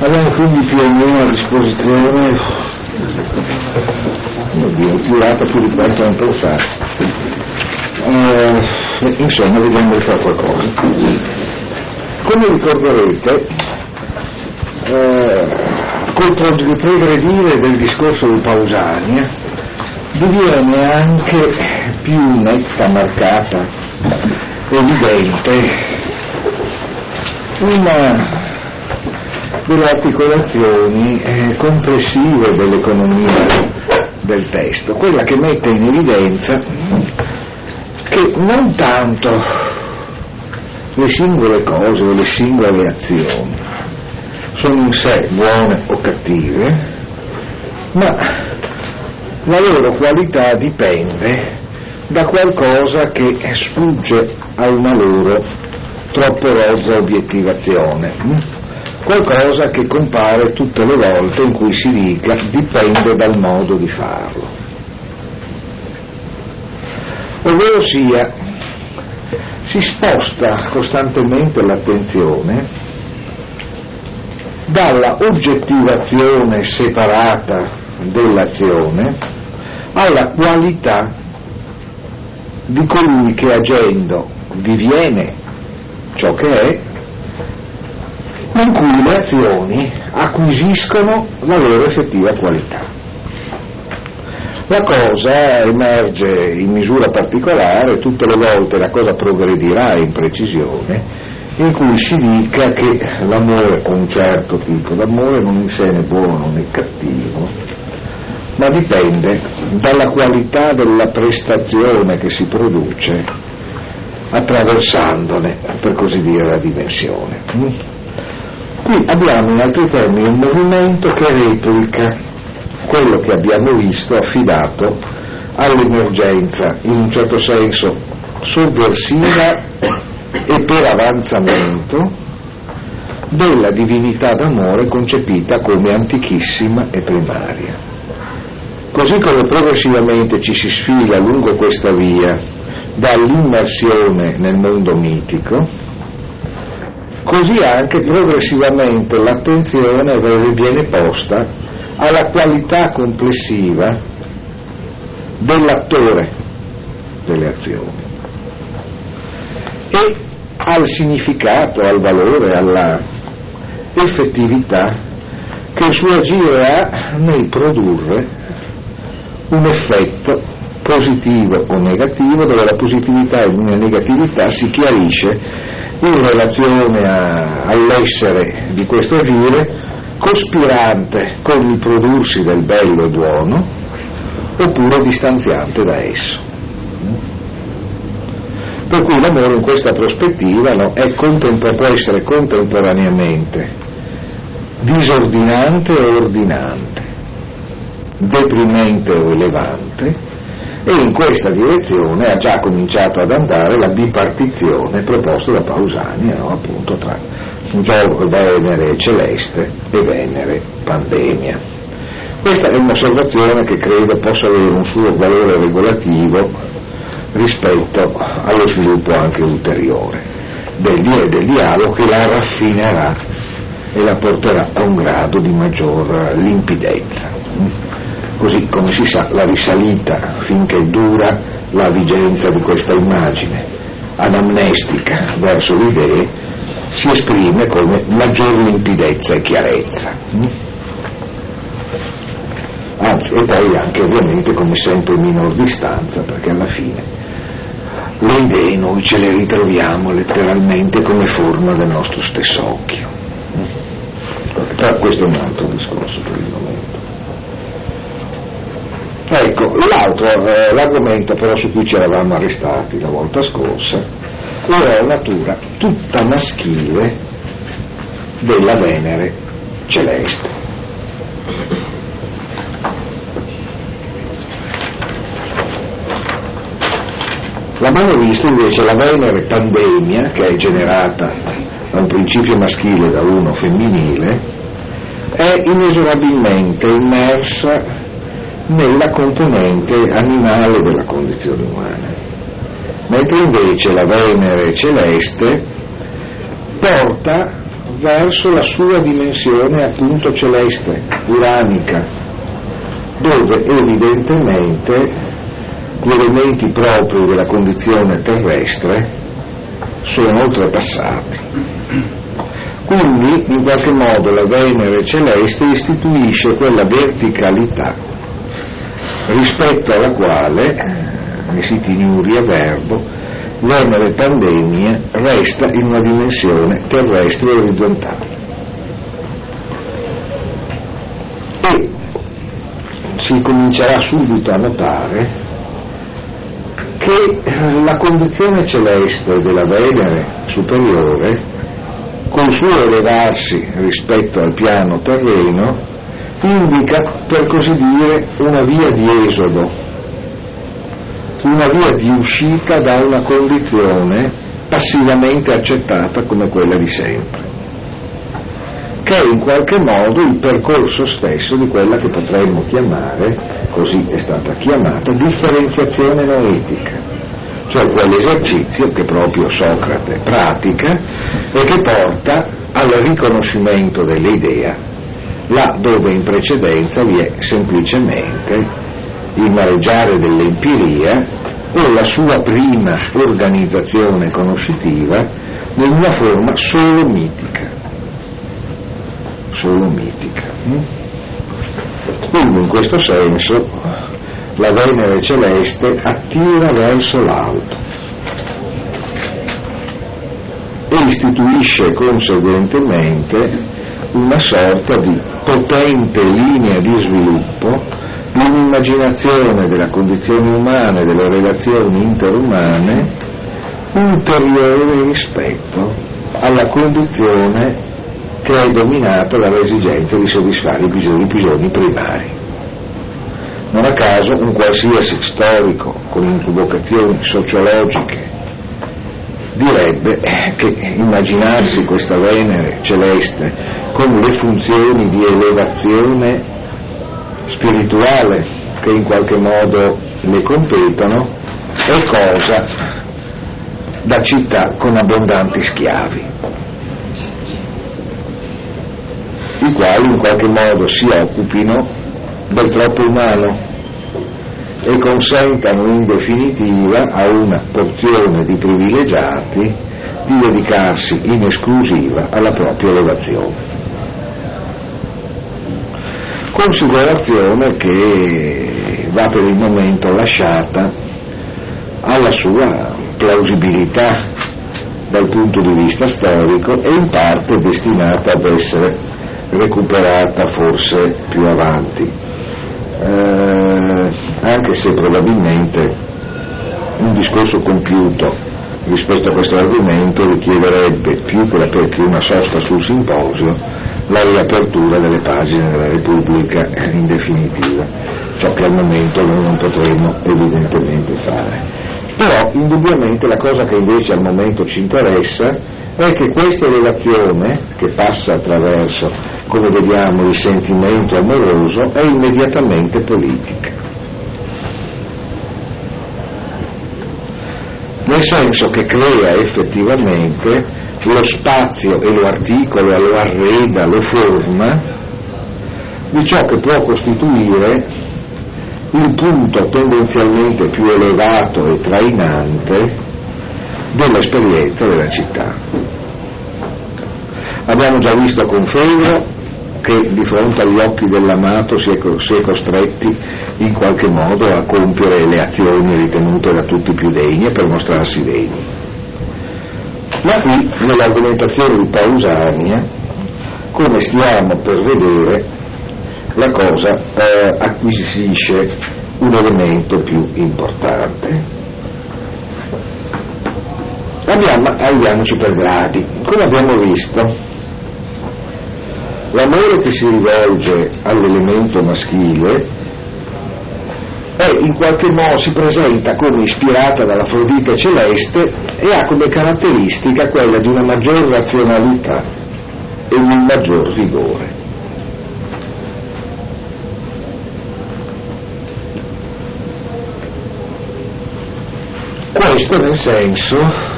Abbiamo quindi più o meno a disposizione oddio, più lato più di quanto non pensare. Eh, insomma, vediamo di fare qualcosa. Come ricorderete, eh, col progredire del discorso di Pausania diviene anche più netta, marcata, evidente una delle articolazioni eh, complessive dell'economia del testo, quella che mette in evidenza che non tanto le singole cose o le singole azioni sono in sé buone o cattive, ma la loro qualità dipende da qualcosa che sfugge a una loro troppo rozza obiettivazione qualcosa che compare tutte le volte in cui si dica dipende dal modo di farlo. Ovvero sia, si sposta costantemente l'attenzione dalla oggettivazione separata dell'azione alla qualità di colui che agendo diviene ciò che è in cui le azioni acquisiscono la loro effettiva qualità. La cosa emerge in misura particolare tutte le volte la cosa progredirà in precisione in cui si dica che l'amore o un certo tipo d'amore non in sé né buono né cattivo, ma dipende dalla qualità della prestazione che si produce attraversandone, per così dire, la dimensione. Qui abbiamo in altri termini un movimento che replica quello che abbiamo visto affidato all'emergenza, in un certo senso sovversiva e per avanzamento della divinità d'amore concepita come antichissima e primaria. Così come progressivamente ci si sfila lungo questa via dall'immersione nel mondo mitico, così anche progressivamente l'attenzione viene posta alla qualità complessiva dell'attore delle azioni e al significato, al valore, alla effettività che il suo agire ha nel produrre un effetto positivo o negativo dove la positività e la negatività si chiarisce in relazione a, all'essere di questo agire cospirante con il prodursi del bello e buono oppure distanziante da esso. Per cui l'amore in questa prospettiva no, contempor- può essere contemporaneamente disordinante o ordinante, deprimente o elevante, e in questa direzione ha già cominciato ad andare la bipartizione proposta da Pausania, no? appunto tra Venere celeste e Venere pandemia. Questa è un'osservazione che credo possa avere un suo valore regolativo rispetto allo sviluppo anche ulteriore del, del dialogo che la raffinerà e la porterà a un grado di maggior limpidezza così come si sa la risalita finché dura la vigenza di questa immagine anamnestica verso le idee si esprime come maggior limpidezza e chiarezza. Anzi, e poi anche ovviamente come sempre minor distanza, perché alla fine le idee noi ce le ritroviamo letteralmente come forma del nostro stesso occhio. Però questo è un altro discorso per il momento. Ecco, l'altro, eh, l'argomento però su cui ci eravamo arrestati la volta scorsa era la natura tutta maschile della Venere celeste. L'abbiamo visto invece la Venere pandemia, che è generata da un principio maschile da uno femminile, è inesorabilmente immersa nella componente animale della condizione umana, mentre invece la Venere celeste porta verso la sua dimensione appunto celeste, uranica, dove evidentemente gli elementi propri della condizione terrestre sono oltrepassati. Quindi in qualche modo la Venere celeste istituisce quella verticalità rispetto alla quale, nei siti Niuri e Verbo, Venere Pandemia resta in una dimensione terrestre e orizzontale. E si comincerà subito a notare che la condizione celeste della Venere superiore, col suo elevarsi rispetto al piano terreno, indica per così dire una via di esodo, una via di uscita da una condizione passivamente accettata come quella di sempre, che è in qualche modo il percorso stesso di quella che potremmo chiamare così è stata chiamata, differenziazione noetica, cioè quell'esercizio che proprio Socrate pratica e che porta al riconoscimento dell'idea, là dove in precedenza vi è semplicemente il mareggiare dell'empiria o la sua prima organizzazione conoscitiva in una forma solo mitica. Solo mitica. Hm? Quindi in questo senso la Venere celeste attira verso l'alto e istituisce conseguentemente una sorta di potente linea di sviluppo di un'immaginazione della condizione umana e delle relazioni interumane ulteriore rispetto alla condizione che è dominata dall'esigenza di soddisfare i bisogni, i bisogni primari. Non a caso un qualsiasi storico con invocazioni sociologiche direbbe che immaginarsi questa Venere celeste con le funzioni di elevazione spirituale che in qualche modo le competono è cosa da città con abbondanti schiavi i quali in qualche modo si occupino del troppo umano e consentano in definitiva a una porzione di privilegiati di dedicarsi in esclusiva alla propria elevazione. Considerazione che va per il momento lasciata alla sua plausibilità dal punto di vista storico e in parte destinata ad essere recuperata forse più avanti, eh, anche se probabilmente un discorso compiuto rispetto a questo argomento richiederebbe più che, una sosta sul simposio la riapertura delle pagine della Repubblica in definitiva, ciò che al momento noi non potremo evidentemente fare. Però indubbiamente la cosa che invece al momento ci interessa è che questa relazione, che passa attraverso, come vediamo, il sentimento amoroso, è immediatamente politica. Nel senso che crea effettivamente lo spazio e lo articola, lo arreda, lo forma di ciò che può costituire il punto tendenzialmente più elevato e trainante dell'esperienza della città. Abbiamo già visto con Fedro che di fronte agli occhi dell'amato si è, si è, costretti in qualche modo a compiere le azioni ritenute da tutti più degne per mostrarsi degni. Ma qui, nell'argomentazione di Pausania, come stiamo per vedere, la cosa eh, acquisisce un elemento più importante. Andiamo, andiamoci per gradi. Come abbiamo visto, l'amore che si rivolge all'elemento maschile è in qualche modo si presenta come ispirata dall'Afrodite celeste e ha come caratteristica quella di una maggior razionalità e un maggior vigore. Questo nel senso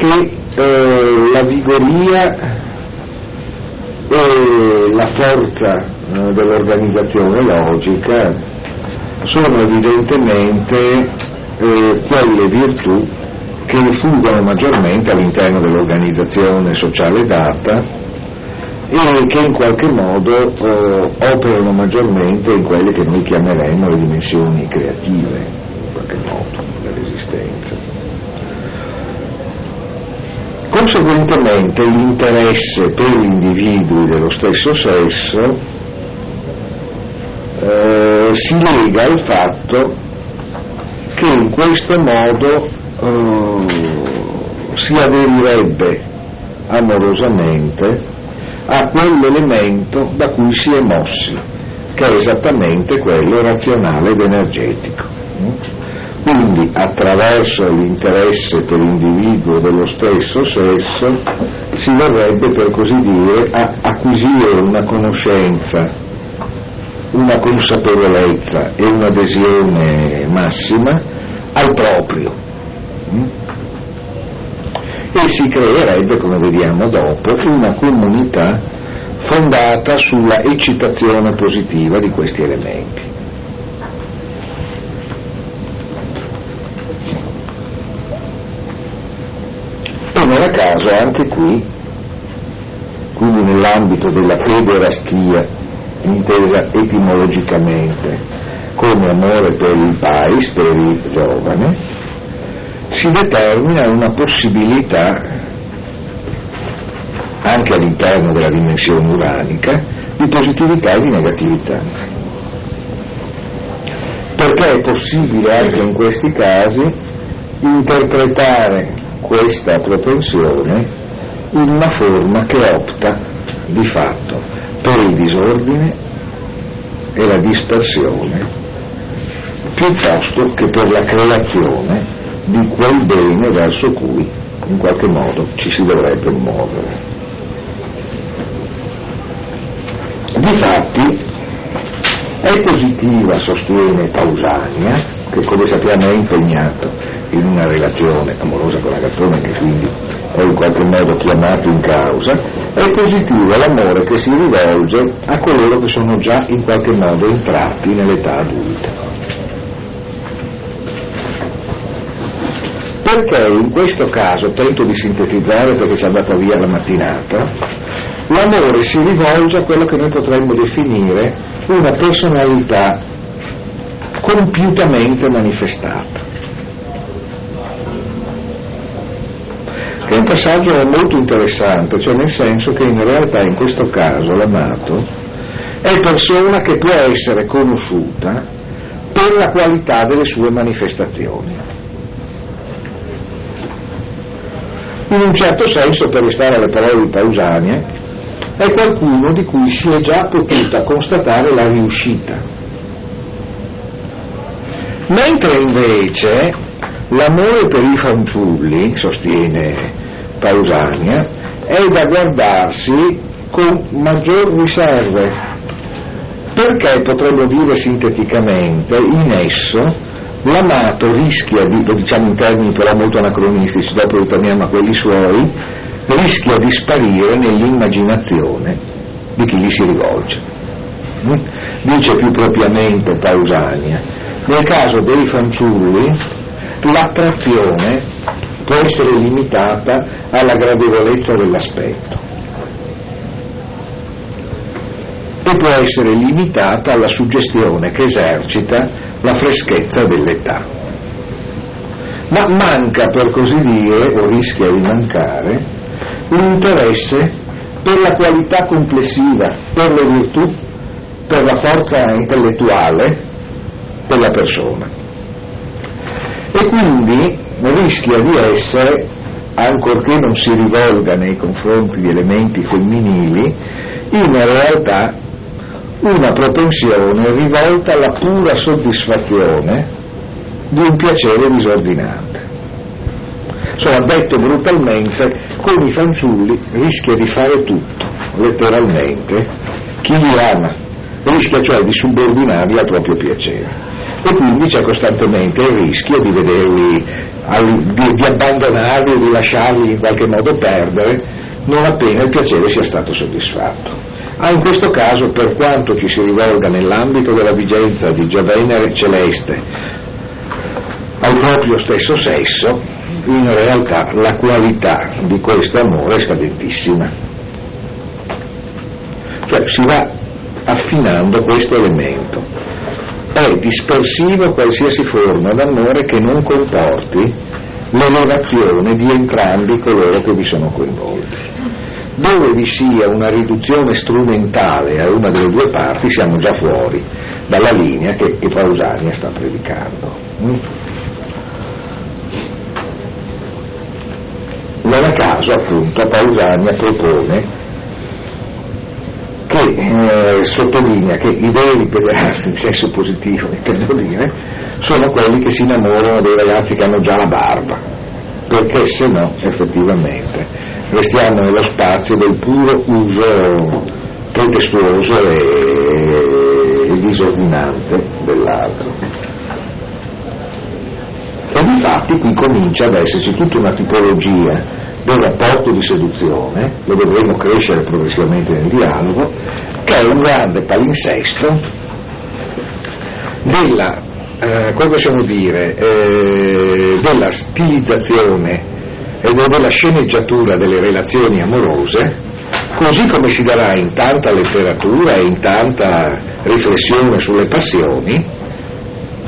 che eh, la vigoria e la forza eh, dell'organizzazione logica sono evidentemente eh, quelle virtù che rifuggono maggiormente all'interno dell'organizzazione sociale data e che in qualche modo eh, operano maggiormente in quelle che noi chiameremo le dimensioni creative, in qualche modo, dell'esistenza. Conseguentemente l'interesse per gli individui dello stesso sesso eh, si lega al fatto che in questo modo eh, si aderirebbe amorosamente a quell'elemento da cui si è mossi, che è esattamente quello razionale ed energetico. Quindi attraverso l'interesse per l'individuo dello stesso sesso si vorrebbe per così dire acquisire una conoscenza, una consapevolezza e un'adesione massima al proprio. E si creerebbe, come vediamo dopo, una comunità fondata sulla eccitazione positiva di questi elementi. A caso anche qui, quindi nell'ambito della pederastia, intesa etimologicamente come amore per il pais, per il giovane, si determina una possibilità anche all'interno della dimensione uranica di positività e di negatività. Perché è possibile anche in questi casi interpretare questa propensione in una forma che opta di fatto per il disordine e la dispersione piuttosto che per la creazione di quel bene verso cui in qualche modo ci si dovrebbe muovere. Difatti è positiva, sostiene Pausania, che come sappiamo è impegnato in una relazione amorosa con Agattone che quindi è in qualche modo chiamato in causa, è positivo l'amore che si rivolge a coloro che sono già in qualche modo entrati nell'età adulta. Perché in questo caso, tento di sintetizzare perché ci è andata via la mattinata, l'amore si rivolge a quello che noi potremmo definire una personalità compiutamente manifestata. Che è un passaggio molto interessante, cioè nel senso che in realtà in questo caso l'amato è persona che può essere conosciuta per la qualità delle sue manifestazioni. In un certo senso, per restare alle parole di Pausania, è qualcuno di cui si è già potuta constatare la riuscita Mentre invece l'amore per i fanciulli, sostiene Pausania, è da guardarsi con maggior riserve, perché potremmo dire sinteticamente in esso l'amato rischia di, lo diciamo in termini però molto anacronistici, dopo ritorniamo a quelli suoi, rischia di sparire nell'immaginazione di chi gli si rivolge. Dice più propriamente Pausania, nel caso dei fanciulli l'attrazione può essere limitata alla gradevolezza dell'aspetto e può essere limitata alla suggestione che esercita la freschezza dell'età. Ma manca, per così dire, o rischia di mancare, l'interesse per la qualità complessiva, per le virtù, per la forza intellettuale della persona. E quindi rischia di essere, ancorché non si rivolga nei confronti di elementi femminili, in realtà una propensione rivolta alla pura soddisfazione di un piacere disordinato. Insomma, detto brutalmente, con i fanciulli rischia di fare tutto, letteralmente, chi li ama, rischia cioè di subordinarli al proprio piacere e quindi c'è costantemente il rischio di vederli, di, di abbandonarli di lasciarli in qualche modo perdere non appena il piacere sia stato soddisfatto. Ah, in questo caso, per quanto ci si rivolga nell'ambito della vigenza di Giavenere celeste al proprio stesso sesso, in realtà la qualità di questo amore è scadentissima. Cioè si va affinando questo elemento. È dispersivo qualsiasi forma d'amore che non comporti l'elevazione di entrambi coloro che vi sono coinvolti. Dove vi sia una riduzione strumentale a una delle due parti siamo già fuori dalla linea che, che Pausania sta predicando. Mm? Non a caso appunto Pausania propone che eh, sottolinea che i veri pederasti in senso positivo, intendo dire, sono quelli che si innamorano dei ragazzi che hanno già la barba, perché se no effettivamente restiamo nello spazio del puro uso pretestuoso e disordinante dell'altro. E infatti qui comincia ad esserci tutta una tipologia del rapporto di seduzione, lo vedremo crescere progressivamente nel dialogo, che è un grande palinsesto della, eh, come possiamo dire, eh, della stilizzazione e della sceneggiatura delle relazioni amorose, così come si darà in tanta letteratura e in tanta riflessione sulle passioni,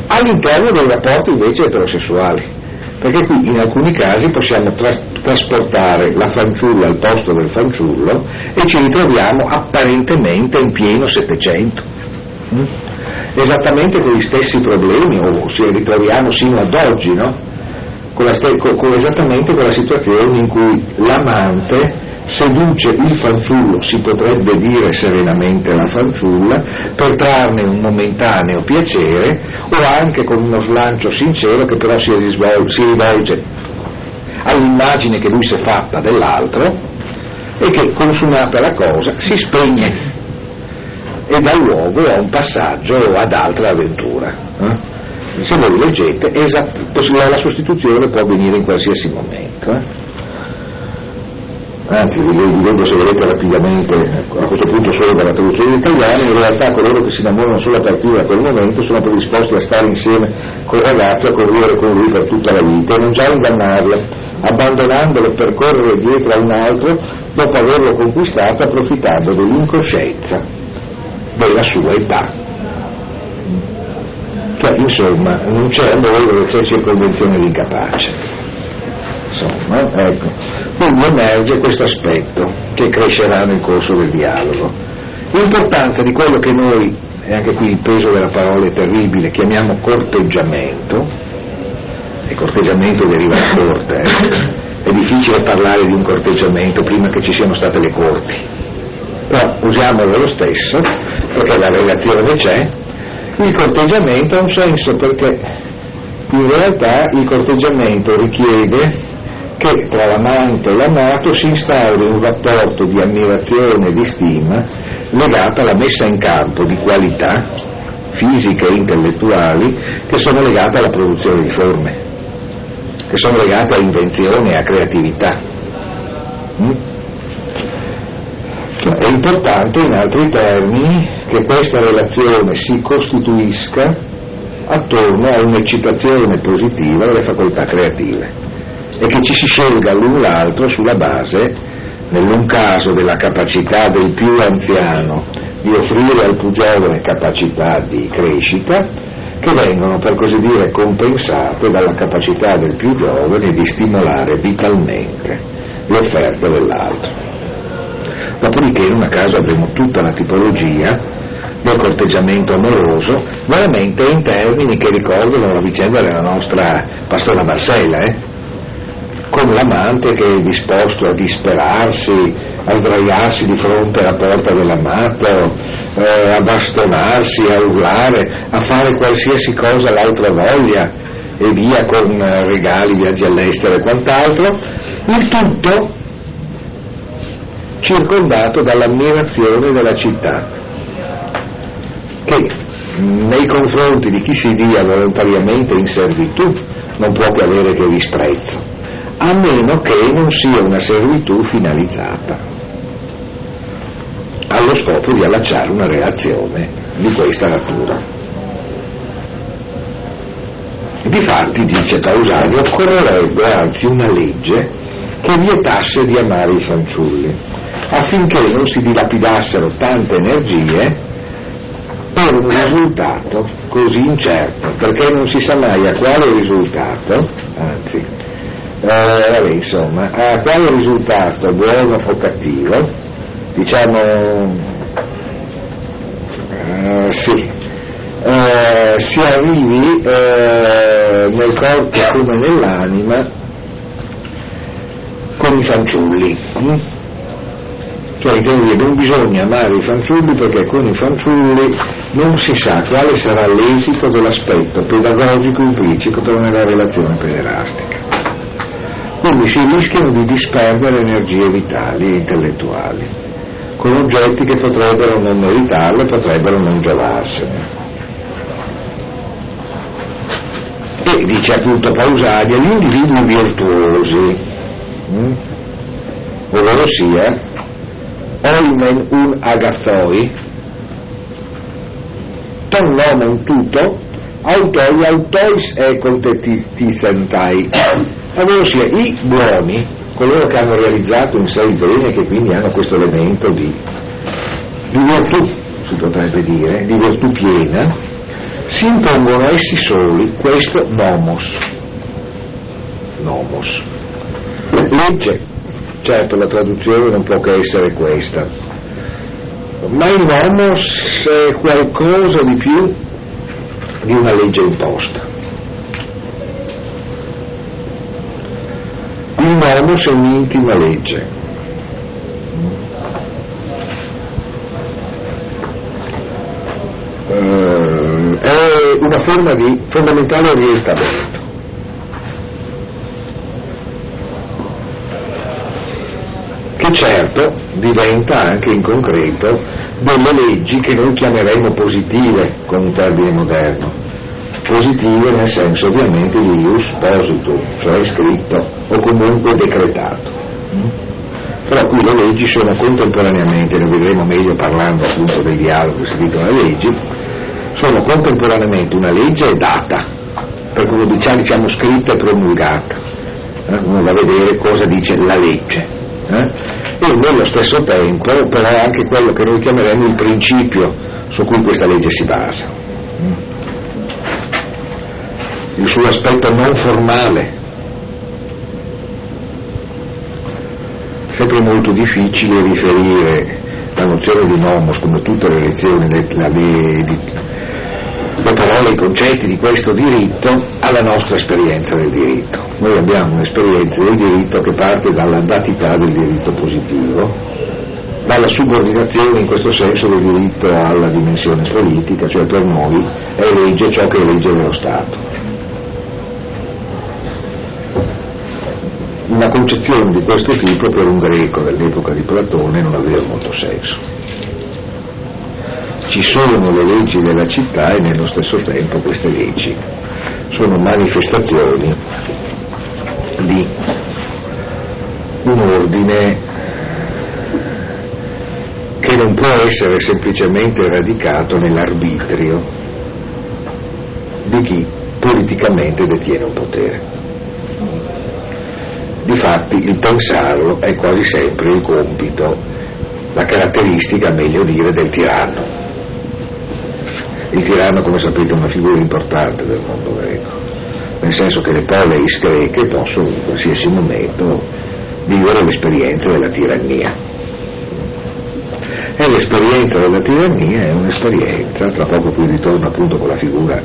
all'interno dei rapporti invece eterosessuali. Perché qui in alcuni casi possiamo tras- trasportare la fanciulla al posto del fanciullo e ci ritroviamo apparentemente in pieno Settecento. Mm? Esattamente con gli stessi problemi, o ci ritroviamo sino ad oggi, no? con st- con, esattamente con la situazione in cui l'amante seduce il fanciullo, si potrebbe dire serenamente la fanciulla, per trarne un momentaneo piacere o anche con uno slancio sincero che però si, risvol- si rivolge all'immagine che lui si è fatta dell'altro e che consumata la cosa si spegne e dà luogo a un passaggio ad altra avventura. Eh? Se voi leggete, esat- la sostituzione può avvenire in qualsiasi momento. Eh? Anzi vi leggo se volete rapidamente a questo punto solo dalla traduzione in italiano, in realtà coloro che si innamorano solo a partire da quel momento sono predisposti a stare insieme col ragazzo a correre con lui per tutta la vita e non già ingannarlo, abbandonandolo per correre dietro a un altro dopo averlo conquistato approfittando dell'incoscienza della sua età. Cioè, insomma, non c'è amore dove c'è circonvenzione l'incapace insomma, ecco. Quindi emerge questo aspetto che crescerà nel corso del dialogo. L'importanza di quello che noi, e anche qui il peso della parola è terribile, chiamiamo corteggiamento, e corteggiamento deriva da corte, eh? è difficile parlare di un corteggiamento prima che ci siano state le corti, però usiamolo lo stesso, perché la relazione c'è, il corteggiamento ha un senso perché in realtà il corteggiamento richiede che tra l'amante e l'amato si instauri un rapporto di ammirazione e di stima legato alla messa in campo di qualità fisiche e intellettuali che sono legate alla produzione di forme, che sono legate a invenzione e a creatività. Mm? È importante, in altri termini, che questa relazione si costituisca attorno a un'eccitazione positiva delle facoltà creative e che ci si scelga l'un l'altro sulla base, nell'un caso, della capacità del più anziano di offrire al più giovane capacità di crescita, che vengono per così dire compensate dalla capacità del più giovane di stimolare vitalmente le offerte dell'altro. Dopodiché in una casa avremo tutta la tipologia del corteggiamento amoroso, veramente in termini che ricordano la vicenda della nostra pastora Marcella, eh? Con l'amante che è disposto a disperarsi, a sdraiarsi di fronte alla porta dell'amato, eh, a bastonarsi, a urlare, a fare qualsiasi cosa l'altra voglia e via con eh, regali, viaggi all'estero e quant'altro, il tutto circondato dall'ammirazione della città, che nei confronti di chi si dia volontariamente in servitù non può che avere che disprezzo a meno che non sia una servitù finalizzata allo scopo di allacciare una reazione di questa natura. Difatti, dice Pausani, occorrerebbe anzi una legge che vietasse di amare i fanciulli, affinché non si dilapidassero tante energie per un risultato così incerto, perché non si sa mai a quale risultato, anzi, eh, vabbè, insomma, a quale risultato buono o cattivo, diciamo, eh, sì, eh, si arrivi eh, nel corpo come nell'anima con i fanciulli. Hm? Cioè quindi non bisogna amare i fanciulli perché con i fanciulli non si sa quale sarà l'esito dell'aspetto pedagogico implicito nella relazione pederastica. Quindi si rischiano di disperdere energie vitali e intellettuali con oggetti che potrebbero non meritarle, potrebbero non giovarsene. E dice appunto Pausania, gli individui virtuosi, hm? ovvero sia oimen un agathoi, ton nomen tuto, autoi autois e contetisentai, ovvero sia i buoni, coloro che hanno realizzato in sé il bene e che quindi hanno questo elemento di, di virtù, si potrebbe dire, di virtù piena, si impongono essi soli questo nomos. Nomos. Legge Certo, la traduzione non può che essere questa, ma il nomos è qualcosa di più di una legge imposta. Il nomos è un'intima legge. Uh, è una forma di fondamentale orientamento. Certo diventa anche in concreto delle leggi che noi chiameremo positive con un termine moderno, positive nel senso ovviamente di ius positum, cioè scritto o comunque decretato. Però qui le leggi sono contemporaneamente, ne vedremo meglio parlando appunto dei dialoghi che si dicono le leggi, sono contemporaneamente una legge e data, per cui diciamo, diciamo scritta e promulgata. Eh, uno va a vedere cosa dice la legge eh? e nello stesso tempo però anche quello che noi chiameremo il principio su cui questa legge si basa. Il suo aspetto non formale, sempre molto difficile riferire la nozione di nomos come tutte le lezioni, le, le, le, le parole, i concetti di questo diritto alla nostra esperienza del diritto. Noi abbiamo un'esperienza del diritto che parte dalla datità del diritto positivo, dalla subordinazione in questo senso del diritto alla dimensione politica, cioè per noi è legge ciò che è legge dello Stato. Una concezione di questo tipo per un greco dell'epoca di Platone non aveva molto senso ci sono le leggi della città e nello stesso tempo queste leggi sono manifestazioni di un ordine che non può essere semplicemente radicato nell'arbitrio di chi politicamente detiene un potere. Difatti il pensarlo è quasi sempre il compito, la caratteristica, meglio dire, del tiranno. Il tiranno, come sapete, è una figura importante del mondo greco, nel senso che le poleis greche possono in qualsiasi momento vivere l'esperienza della tirannia. E l'esperienza della tirannia è un'esperienza, tra poco qui ritorno appunto con la figura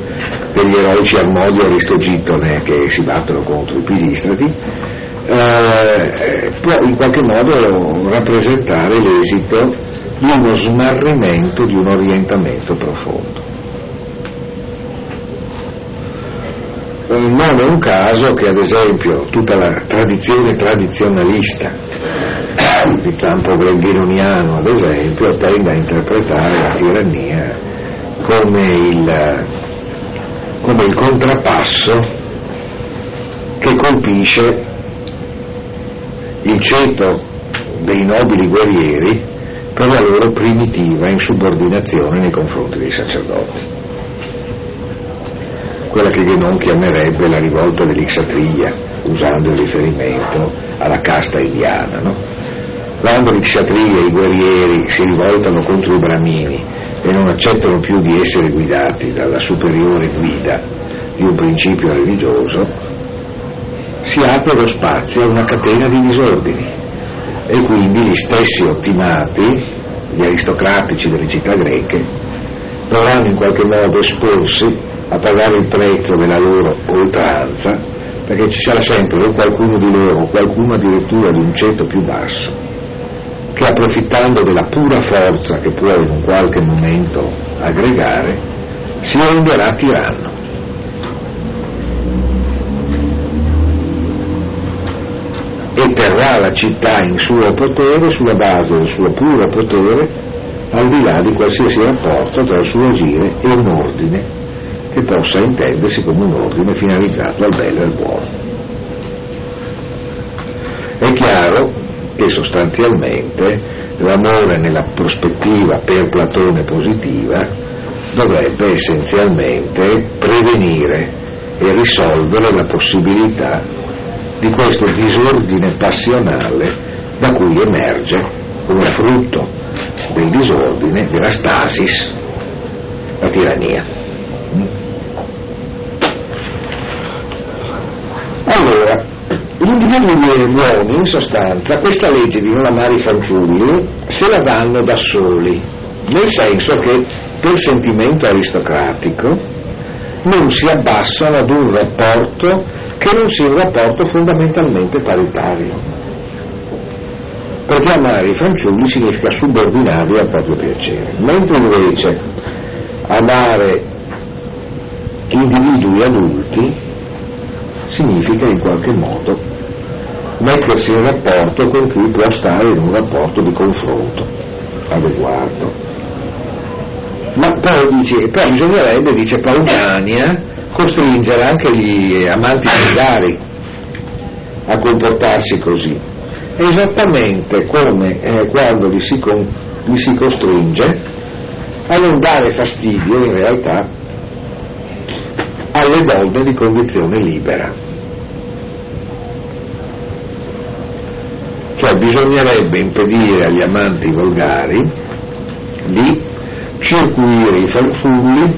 degli eroici Armodio e Aristogitone che si battono contro i pisistrati, eh, può in qualche modo rappresentare l'esito di uno smarrimento, di un orientamento profondo. Non è un caso che ad esempio tutta la tradizione tradizionalista di campo gregoriano ad esempio tenda a interpretare la tirannia come il, come il contrappasso che colpisce il ceto dei nobili guerrieri per la loro primitiva insubordinazione nei confronti dei sacerdoti. Quella che non chiamerebbe la rivolta dell'Ixatria, usando il riferimento alla casta indiana. No? Quando l'Ixatria e i guerrieri si rivoltano contro i bramini e non accettano più di essere guidati dalla superiore guida di un principio religioso, si apre lo spazio a una catena di disordini e quindi gli stessi ottimati, gli aristocratici delle città greche, dovranno in qualche modo esporsi a pagare il prezzo della loro oltranza, perché ci sarà sempre qualcuno di loro qualcuno addirittura di un ceto più basso, che approfittando della pura forza che può in un qualche momento aggregare, si renderà tiranno. e terrà la città in suo potere sulla base del suo puro potere al di là di qualsiasi rapporto tra il suo agire e un ordine che possa intendersi come un ordine finalizzato al bello e al buono. È chiaro che sostanzialmente l'amore nella prospettiva per Platone positiva dovrebbe essenzialmente prevenire e risolvere la possibilità di questo disordine passionale da cui emerge come frutto del disordine, della stasis, la tirannia. Allora, individui buoni, in sostanza, questa legge di non amare i fanciulli se la danno da soli, nel senso che per sentimento aristocratico non si abbassano ad un rapporto che non sia un rapporto fondamentalmente paritario. Perché amare i fanciulli significa subordinarli al proprio piacere, mentre invece amare individui adulti significa in qualche modo mettersi in rapporto con chi può stare in un rapporto di confronto adeguato. Ma poi dice, poi bisognerebbe, dice Pausania, costringere anche gli amanti volgari a comportarsi così. Esattamente come eh, quando li si, con, li si costringe a non dare fastidio in realtà alle donne di condizione libera. Cioè bisognerebbe impedire agli amanti volgari di circuire i fanciulli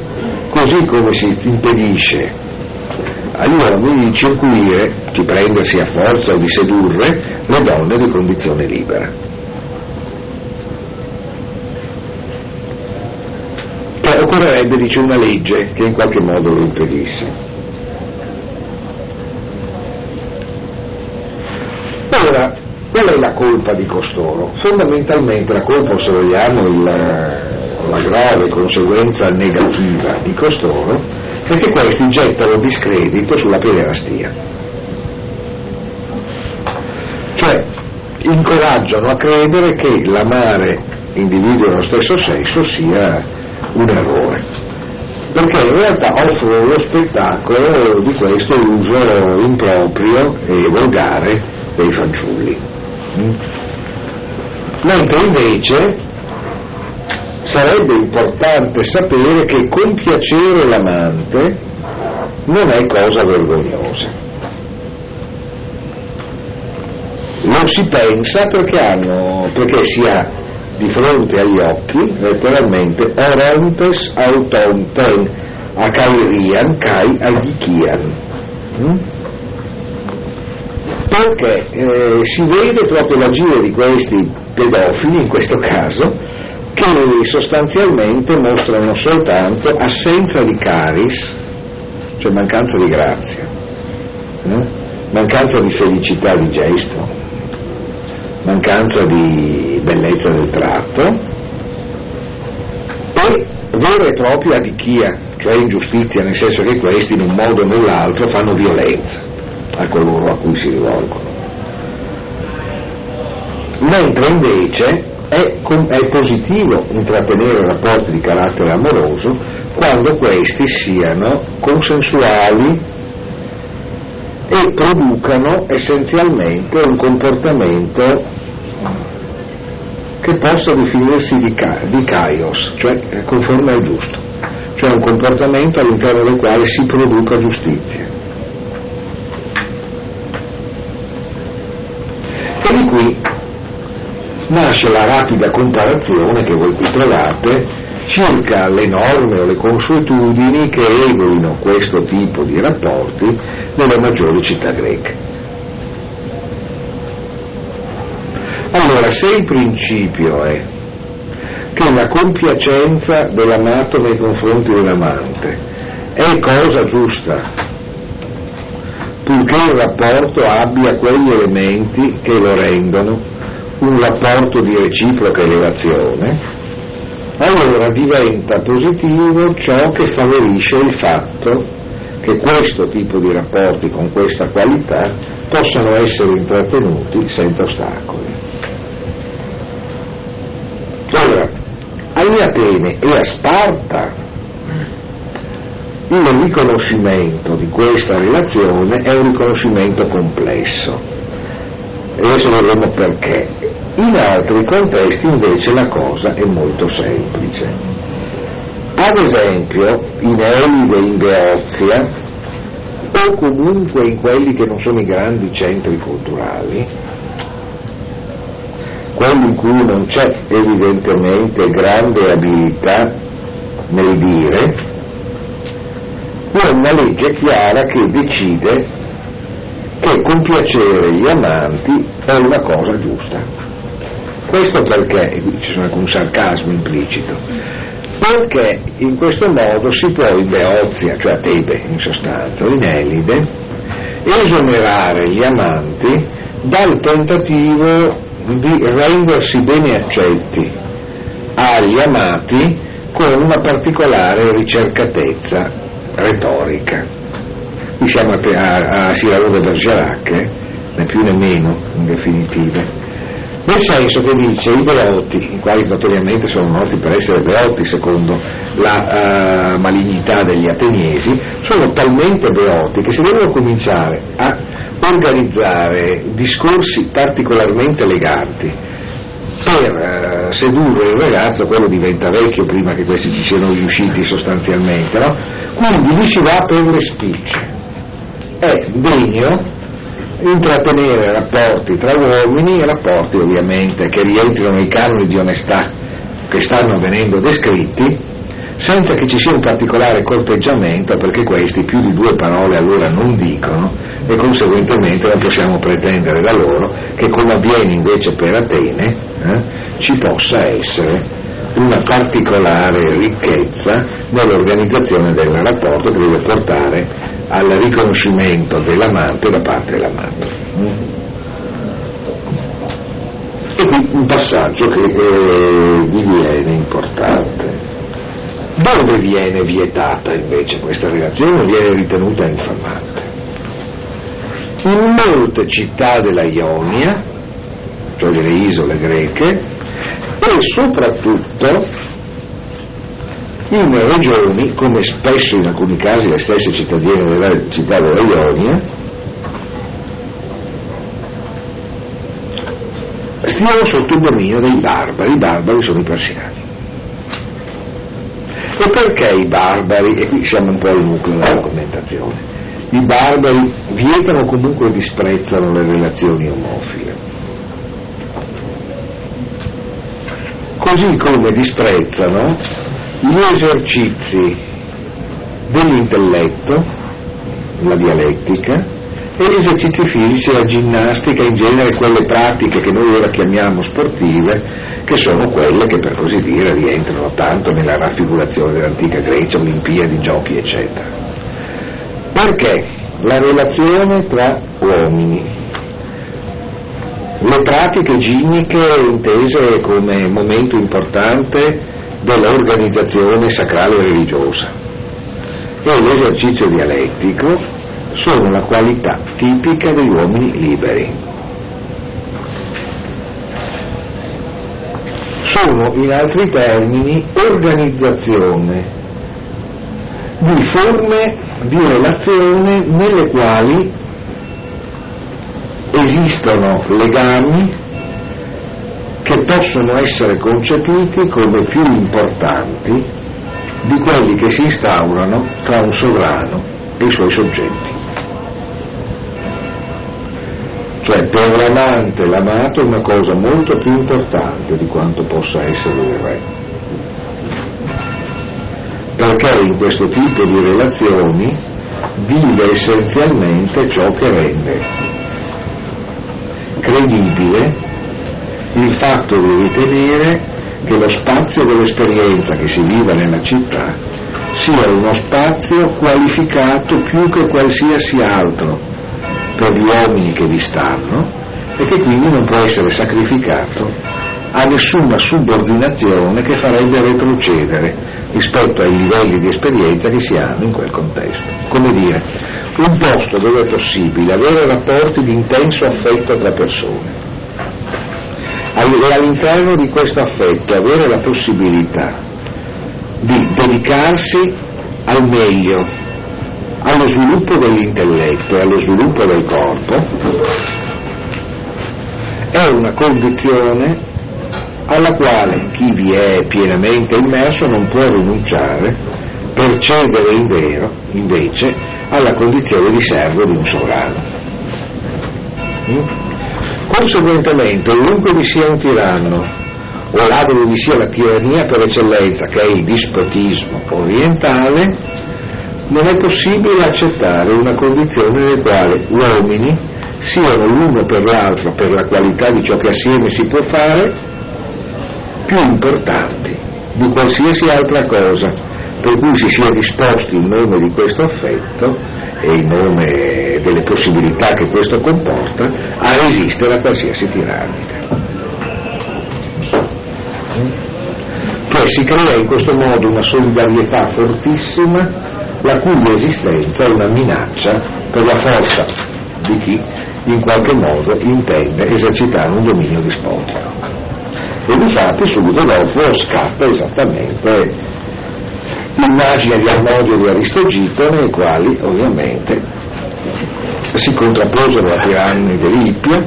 così come si impedisce agli uomini di circuire, di prendersi a forza o di sedurre le donne di condizione libera. Occorrerebbe, dice, una legge che in qualche modo lo impedisse. Ora, qual è la colpa di costoro? Fondamentalmente la colpa, se vogliamo, il, la grave conseguenza negativa di costoro è che questi gettano discredito sulla pederastia. Cioè incoraggiano a credere che l'amare individui dello stesso sesso sia un errore, perché in realtà offrono lo spettacolo di questo uso improprio e volgare dei fanciulli. Mentre invece sarebbe importante sapere che compiacere l'amante non è cosa vergognosa. Non si pensa perché, hanno, perché si di fronte agli occhi letteralmente orontes autonten acairian kai agichian. Mm? Perché eh, si vede proprio l'agire di questi pedofili, in questo caso, che sostanzialmente mostrano soltanto assenza di caris, cioè mancanza di grazia, eh? mancanza di felicità di gesto, mancanza di bellezza del tratto e vera e propria adichia, cioè ingiustizia, nel senso che questi in un modo o nell'altro fanno violenza a coloro a cui si rivolgono. Mentre invece è, è positivo intrattenere rapporti di carattere amoroso quando questi siano consensuali e producano essenzialmente un comportamento che possa definirsi di, ca- di kaios, cioè conforme al giusto, cioè un comportamento all'interno del quale si produca giustizia. E di qui nasce la rapida comparazione che voi qui trovate circa le norme o le consuetudini che regolino questo tipo di rapporti nelle maggiori città greche. Allora, se il principio è che la compiacenza dell'amato nei confronti dell'amante è cosa giusta, purché il rapporto abbia quegli elementi che lo rendono un rapporto di reciproca elevazione, allora diventa positivo ciò che favorisce il fatto che questo tipo di rapporti con questa qualità possano essere intrattenuti senza ostacoli. Ora, agli Atene e a Sparta il riconoscimento di questa relazione è un riconoscimento complesso. E adesso vedremo perché. In altri contesti invece la cosa è molto semplice. Ad esempio, in Elide in Beozia, o comunque in quelli che non sono i grandi centri culturali, quelli in cui non c'è evidentemente grande abilità nel dire, è una legge chiara che decide che compiacere gli amanti è una cosa giusta. Questo perché, e qui ci sono alcun sarcasmo implicito, perché in questo modo si può in Beozia, cioè a Tebe in sostanza, in Elide, esonerare gli amanti dal tentativo di rendersi bene accetti agli amati con una particolare ricercatezza retorica. Qui siamo a, a, a Cyrano de Bergerac, eh? né più né meno, in definitiva. Nel senso che dice i beoti, i quali notoriamente sono noti per essere beoti secondo la uh, malignità degli ateniesi, sono talmente beoti che si devono cominciare a organizzare discorsi particolarmente eleganti per uh, sedurre il ragazzo, quello diventa vecchio prima che questi ci siano riusciti sostanzialmente, no? quindi gli si va per le spicce. È degno intrattenere rapporti tra uomini, rapporti ovviamente che rientrino nei canoni di onestà che stanno venendo descritti, senza che ci sia un particolare corteggiamento perché questi più di due parole allora non dicono e conseguentemente non possiamo pretendere da loro che come avviene invece per Atene eh, ci possa essere una particolare ricchezza nell'organizzazione del rapporto che deve portare al riconoscimento dell'amante da parte dell'amato. E qui un passaggio che eh, diviene importante. Dove viene vietata invece questa relazione? Viene ritenuta infamante. In molte città della Ionia, cioè delle isole greche, e soprattutto in regioni, come spesso in alcuni casi le stesse cittadine della città della Ionia, stiano sotto il dominio dei barbari, i barbari sono i persiani. E perché i barbari, e qui siamo un po' al nucleo dell'argomentazione, i barbari vietano o comunque disprezzano le relazioni omofile. Così come disprezzano gli esercizi dell'intelletto, la dialettica, e gli esercizi fisici, la ginnastica, in genere quelle pratiche che noi ora chiamiamo sportive, che sono quelle che per così dire rientrano tanto nella raffigurazione dell'antica Grecia, Olimpiadi, giochi, eccetera. Perché la relazione tra uomini, le pratiche ginniche intese come momento importante dell'organizzazione sacrale e religiosa e l'esercizio dialettico sono la qualità tipica degli uomini liberi. sono in altri termini organizzazione di forme di relazione nelle quali esistono legami che possono essere concepiti come più importanti di quelli che si instaurano tra un sovrano e i suoi soggetti. Cioè per l'amante l'amato è una cosa molto più importante di quanto possa essere il re. Perché in questo tipo di relazioni vive essenzialmente ciò che rende credibile il fatto di ritenere che lo spazio dell'esperienza che si viva nella città sia uno spazio qualificato più che qualsiasi altro per gli uomini che vi stanno e che quindi non può essere sacrificato a nessuna subordinazione che farebbe retrocedere rispetto ai livelli di esperienza che si hanno in quel contesto. Come dire, un posto dove è possibile avere rapporti di intenso affetto tra persone e all'interno di questo affetto avere la possibilità di dedicarsi al meglio, allo sviluppo dell'intelletto e allo sviluppo del corpo, è una condizione alla quale chi vi è pienamente immerso non può rinunciare per cedere in vero, invece, alla condizione di servo di un sovrano. Mm? Conseguentemente, ovunque vi sia un tiranno, o là dove vi sia la tirannia per eccellenza, che è il dispotismo orientale, non è possibile accettare una condizione nella quale uomini siano l'uno per l'altro, per la qualità di ciò che assieme si può fare, più importanti di qualsiasi altra cosa, per cui si sia disposti in nome di questo affetto e in nome delle possibilità che questo comporta a resistere a qualsiasi tirannica. Cioè si crea in questo modo una solidarietà fortissima la cui esistenza è una minaccia per la forza di chi in qualche modo intende esercitare un dominio dispotico. E infatti subito dopo scappa esattamente l'immagine di Arnodio di Aristogito nei quali ovviamente si contrapposero a tiranni dell'Ippia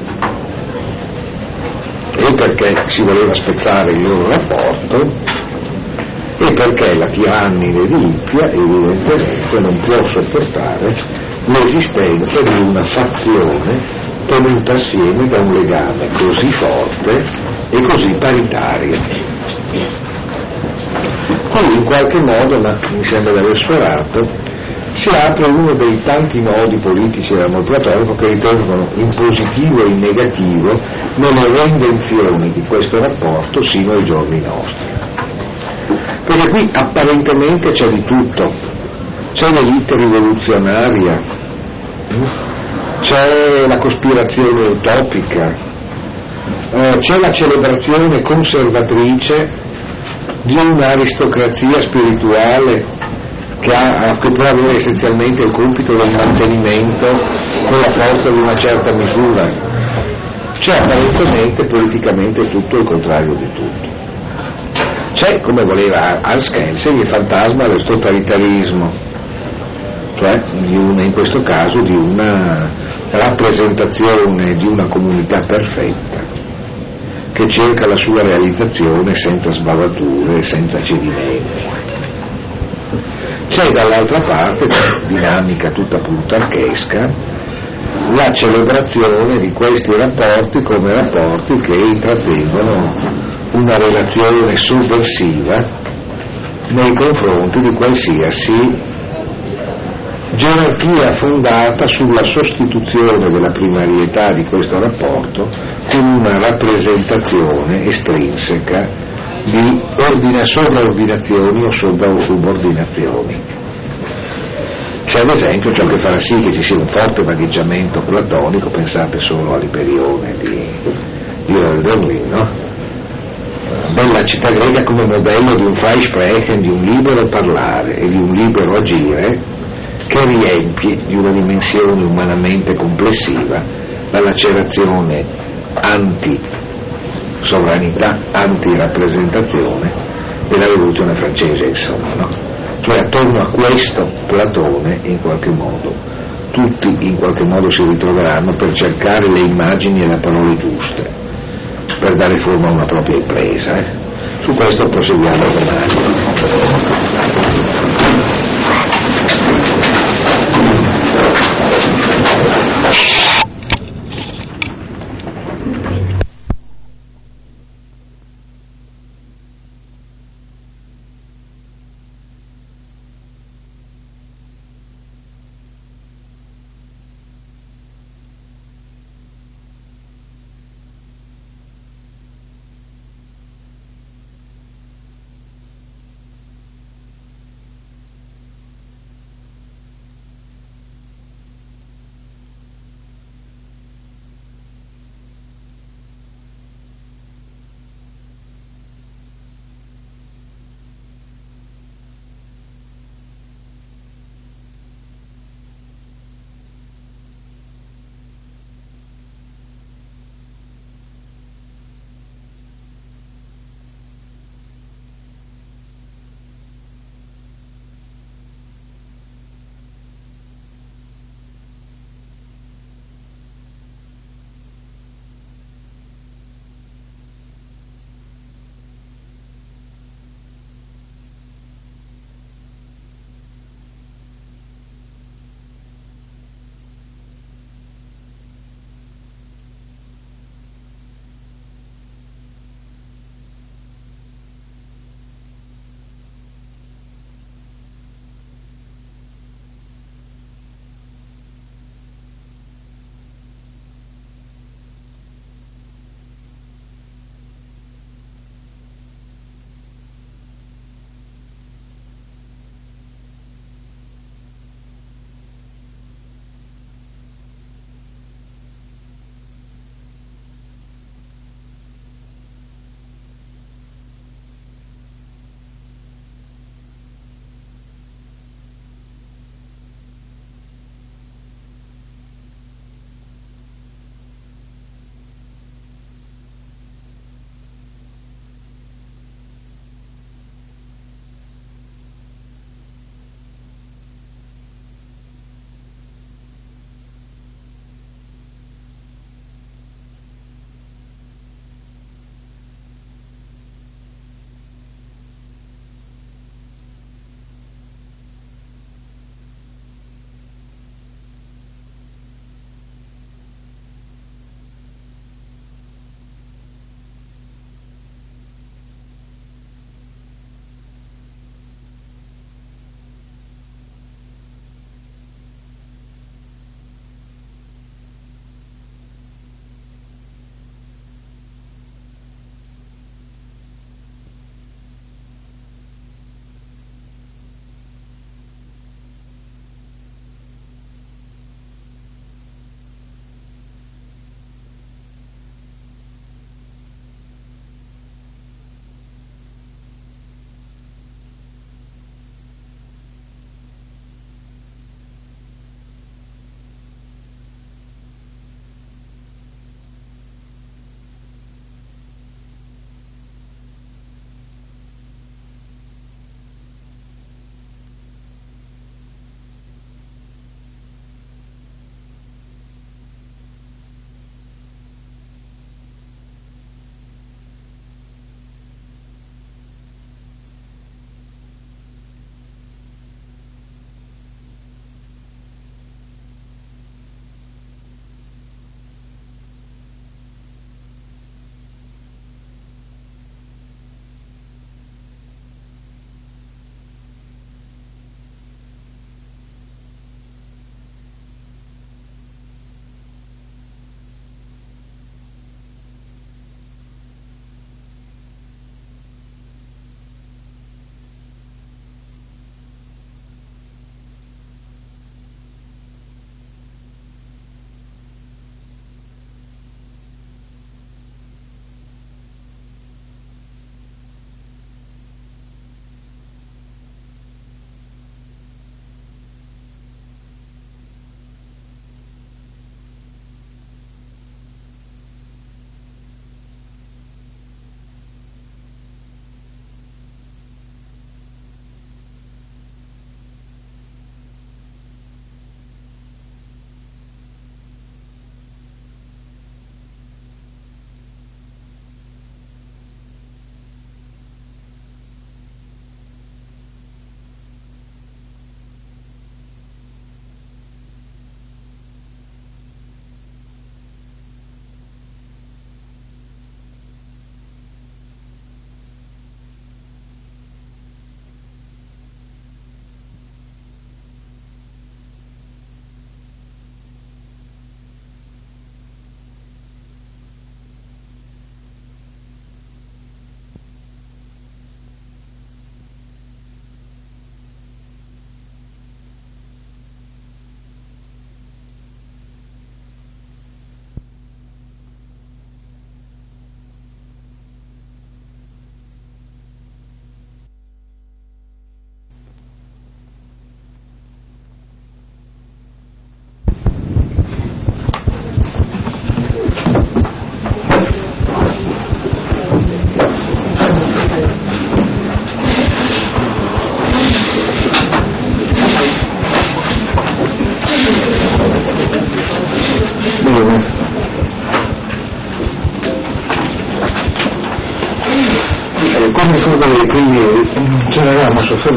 e perché si voleva spezzare il loro rapporto e perché la tirannide di Ippia evidentemente non può sopportare l'esistenza di una fazione tenuta assieme da un legame così forte e così paritario. Qui in qualche modo, ma mi sembra di aver sperato, si apre uno dei tanti nodi politici dell'amor platonico che ritornano in positivo e in negativo nelle reinvenzioni di questo rapporto sino ai giorni nostri. Perché qui apparentemente c'è di tutto, c'è l'elite rivoluzionaria, c'è la cospirazione utopica, eh, c'è la celebrazione conservatrice di un'aristocrazia spirituale che, ha, che, può avere essenzialmente il compito del mantenimento con la forza di una certa misura. C'è apparentemente politicamente tutto il contrario di tutto. C'è, come voleva Hans Kelsen, il fantasma del totalitarismo, cioè una, in questo caso di una rappresentazione di una comunità perfetta che cerca la sua realizzazione senza sbavature senza cedimenti. C'è dall'altra parte, dinamica tutta plutarchesca, la celebrazione di questi rapporti come rapporti che intrattengono una relazione sovversiva nei confronti di qualsiasi gerarchia fondata sulla sostituzione della primarietà di questo rapporto con una rappresentazione estrinseca di ordina, sovraordinazioni o subordinazioni. C'è ad esempio ciò che farà sì che ci sia un forte vagheggiamento platonico, pensate solo all'Iperione di, di Hölderlin, no? Bella città greca come modello di un Freisprechen, di un libero parlare e di un libero agire che riempie di una dimensione umanamente complessiva la lacerazione anti-sovranità, anti-rappresentazione della rivoluzione francese, insomma. No? Cioè attorno a questo Platone, in qualche modo, tutti in qualche modo si ritroveranno per cercare le immagini e le parole giuste, per dare forma a una propria impresa. Eh. Su questo proseguiamo domani. フッ。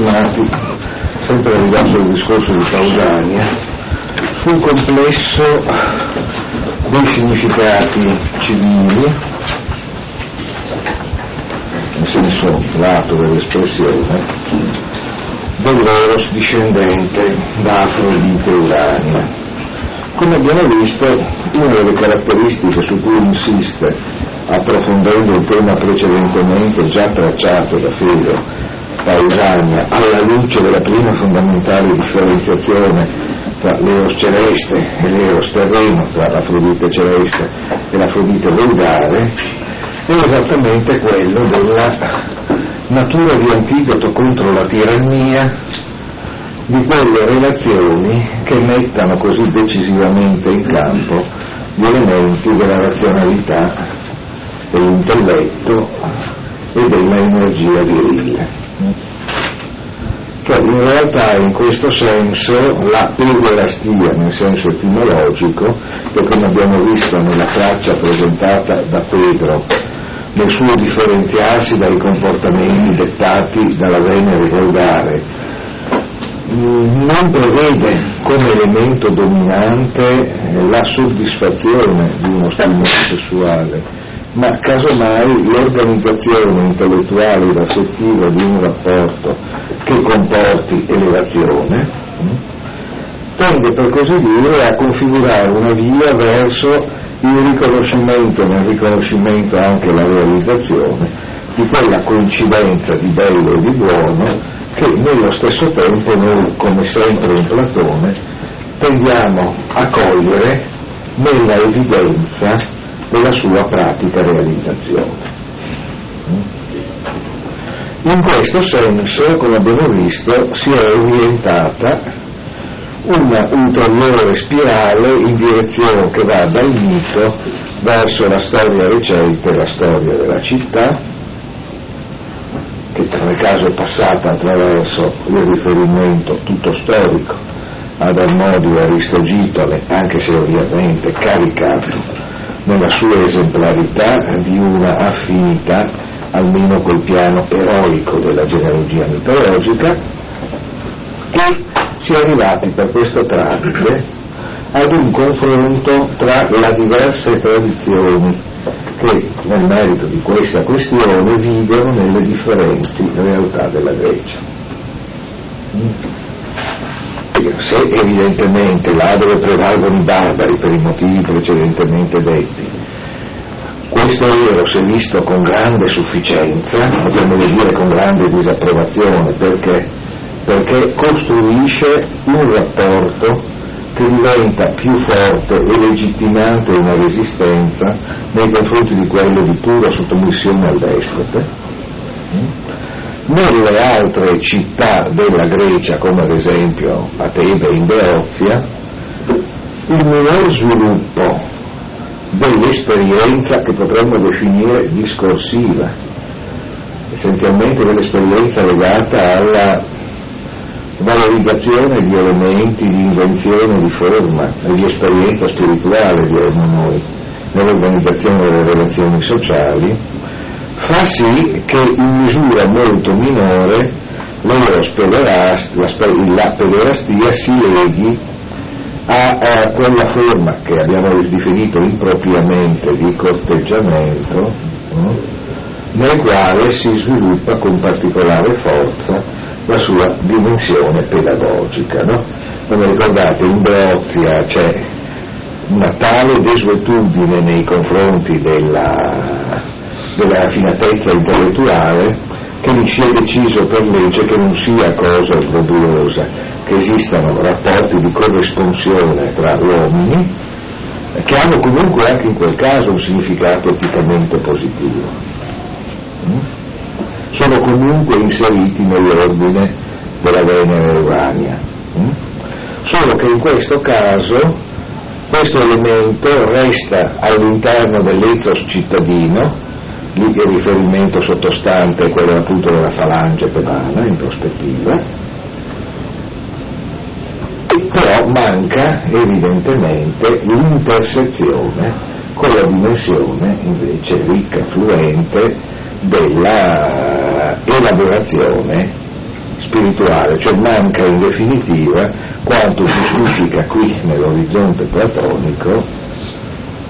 Soffermati, sempre arrivato al discorso di Pausania, sul complesso dei significati civili, nel senso lato dell'espressione, dell'eros discendente da Afrodite Urania. Come abbiamo visto, una delle caratteristiche su cui insiste, approfondendo il tema precedentemente già tracciato da Fedro Pausania, alla luce della prima fondamentale differenziazione tra l'eros celeste e l'eros terreno, tra l'Afrodite celeste e l'Afrodite volgare, è esattamente quello della natura di antidoto contro la tirannia di quelle relazioni che mettano così decisivamente in campo gli elementi della razionalità, dell'intelletto e dell'energia virile. Cioè, in realtà in questo senso la pederastia, nel senso etimologico, che come abbiamo visto nella traccia presentata da Pedro nel suo differenziarsi dai comportamenti dettati dalla Venere volgare, non prevede come elemento dominante la soddisfazione di uno stimolo sessuale, ma casomai l'organizzazione intellettuale ed affettiva di un rapporto che comporti elevazione, tende per così dire a configurare una via verso il riconoscimento, nel riconoscimento anche la realizzazione di quella coincidenza di bello e di buono che nello stesso tempo noi, come sempre in Platone, tendiamo a cogliere nella evidenza della sua pratica realizzazione. In questo senso, come abbiamo visto, si è orientata una ulteriore spirale in direzione che va dal mito verso la storia recente, la storia della città, che nel caso è passata attraverso il riferimento tutto storico ad Armodio Aristogitole, anche se ovviamente caricato nella sua esemplarità di una affinità almeno col piano eroico della genealogia mitologica, e si è arrivati per questo tramite ad un confronto tra le diverse tradizioni che nel merito di questa questione vivono nelle differenti realtà della Grecia. Se evidentemente là dove prevalgono i barbari per i motivi precedentemente detti, questo ero si è visto con grande sufficienza, potremmo dire con grande disapprovazione, perché? Perché costruisce un rapporto che diventa più forte e legittimante una resistenza nei confronti di quello di pura sottomissione al despote. Nelle altre città della Grecia, come ad esempio a Tebe in Beozia, il minor sviluppo dell'esperienza che potremmo definire discorsiva, essenzialmente dell'esperienza legata alla valorizzazione di elementi di invenzione di forma e di esperienza spirituale, diremmo noi, nell'organizzazione delle relazioni sociali, fa sì che in misura molto minore la pederastia si leghi a, a, quella forma che abbiamo definito impropriamente di corteggiamento, no? nel quale si sviluppa con particolare forza la sua dimensione pedagogica. No? Come ricordate, in Beozia c'è una tale desuetudine nei confronti della, della raffinatezza intellettuale che lì si è deciso per legge che non sia cosa obbrobriosa, che esistano rapporti di corresponsione tra uomini che hanno comunque anche in quel caso un significato eticamente positivo. Mm? sono comunque inseriti nell'ordine della Venere Urania. Mm? Solo che in questo caso questo elemento resta all'interno dell'ethos cittadino, il riferimento sottostante è quello appunto della falange pedana in prospettiva, però manca evidentemente l'intersezione con la dimensione invece ricca, fluente della elaborazione spirituale, cioè manca in definitiva quanto giustifica qui nell'orizzonte platonico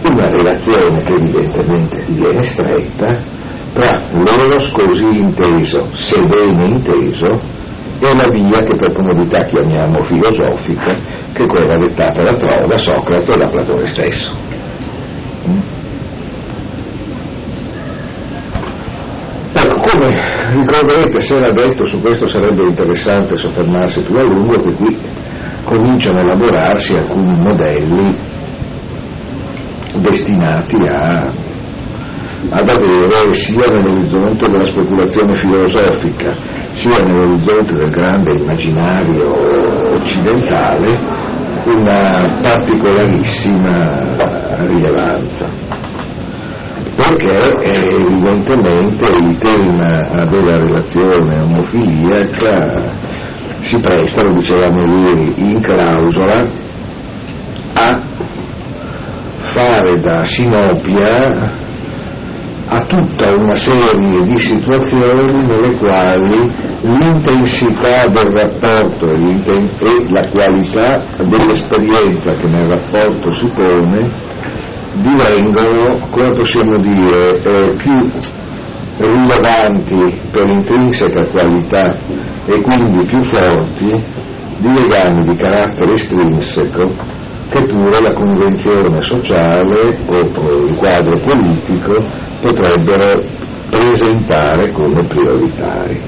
una relazione che evidentemente viene stretta tra l'eros così inteso, se bene inteso, e la via che per comodità chiamiamo filosofica, che è quella dettata da, da Socrate e da Platone stesso. Ecco, come ricorderete, se era detto, su questo sarebbe interessante soffermarsi più a lungo, qui cominciano a elaborarsi alcuni modelli destinati a, ad avere sia nell'orizzonte della speculazione filosofica, sia nell'orizzonte del grande immaginario occidentale, una particolarissima rilevanza. Perché evidentemente il tema della relazione omofiliaca si presta, lo dicevamo ieri, in clausola a fare da sinopia a tutta una serie di situazioni nelle quali l'intensità del rapporto e la qualità dell'esperienza che nel rapporto si pone divengono, come possiamo dire, eh, più rilevanti per intrinseca qualità e quindi più forti di legami di carattere estrinseco che pure la convenzione sociale o il quadro politico potrebbero presentare come prioritari.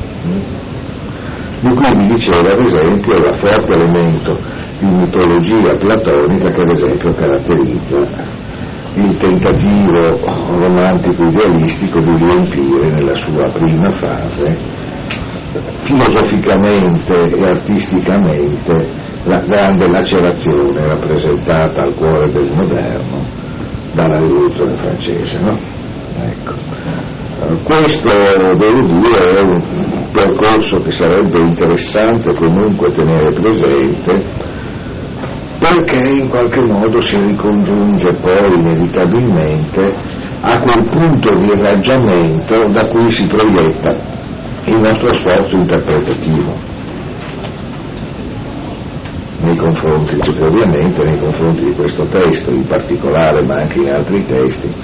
Di cui vi diceva ad esempio il forte elemento di mitologia platonica che ad esempio caratterizza il tentativo romantico idealistico di riempire nella sua prima fase filosoficamente e artisticamente la grande lacerazione rappresentata al cuore del moderno dalla rivoluzione francese. No? Ecco. Questo devo dire è un percorso che sarebbe interessante comunque tenere presente perché in qualche modo si ricongiunge poi inevitabilmente a quel punto di irraggiamento da cui si proietta il nostro sforzo interpretativo nei confronti, ovviamente nei confronti di questo testo in particolare, ma anche in altri testi,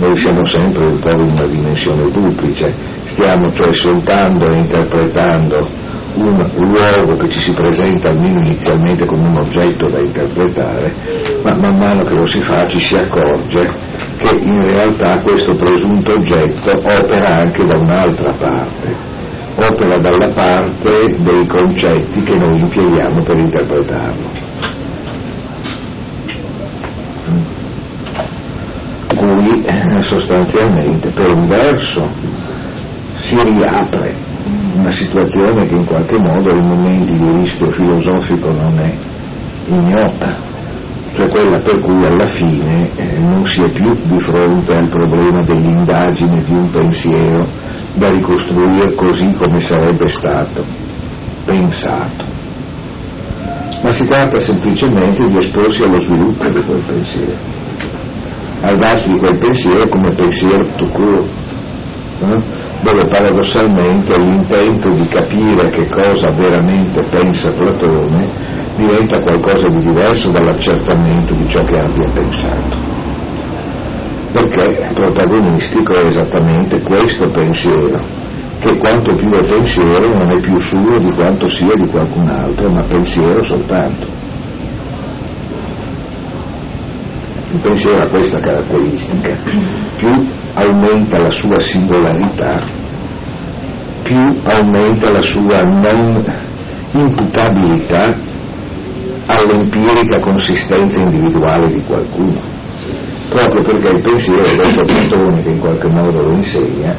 noi siamo sempre un po' in una dimensione duplice, stiamo cioè soltanto interpretando un luogo che ci si presenta almeno inizialmente come un oggetto da interpretare, ma man mano che lo si fa ci si accorge che in realtà questo presunto oggetto opera anche da un'altra parte, opera dalla parte dei concetti che noi impieghiamo per interpretarlo. Eh, sostanzialmente per un verso si riapre una situazione che in qualche modo in momenti di rischio filosofico non è ignota, cioè quella per cui alla fine eh, non si è più di fronte al problema dell'indagine di un pensiero da ricostruire così come sarebbe stato pensato, ma si tratta semplicemente di esporsi allo sviluppo di quel pensiero, al darsi di quel pensiero come pensiero tout court. Eh? Dove paradossalmente l'intento di capire che cosa veramente pensa Platone diventa qualcosa di diverso dall'accertamento di ciò che abbia pensato. Perché protagonistico è esattamente questo pensiero, che quanto più è pensiero non è più suo di quanto sia di qualcun altro, ma pensiero soltanto. Il pensiero ha questa caratteristica, più aumenta la sua singolarità, più aumenta la sua non imputabilità all'empirica consistenza individuale di qualcuno, proprio perché il pensiero, detto Platone che in qualche modo lo insegna,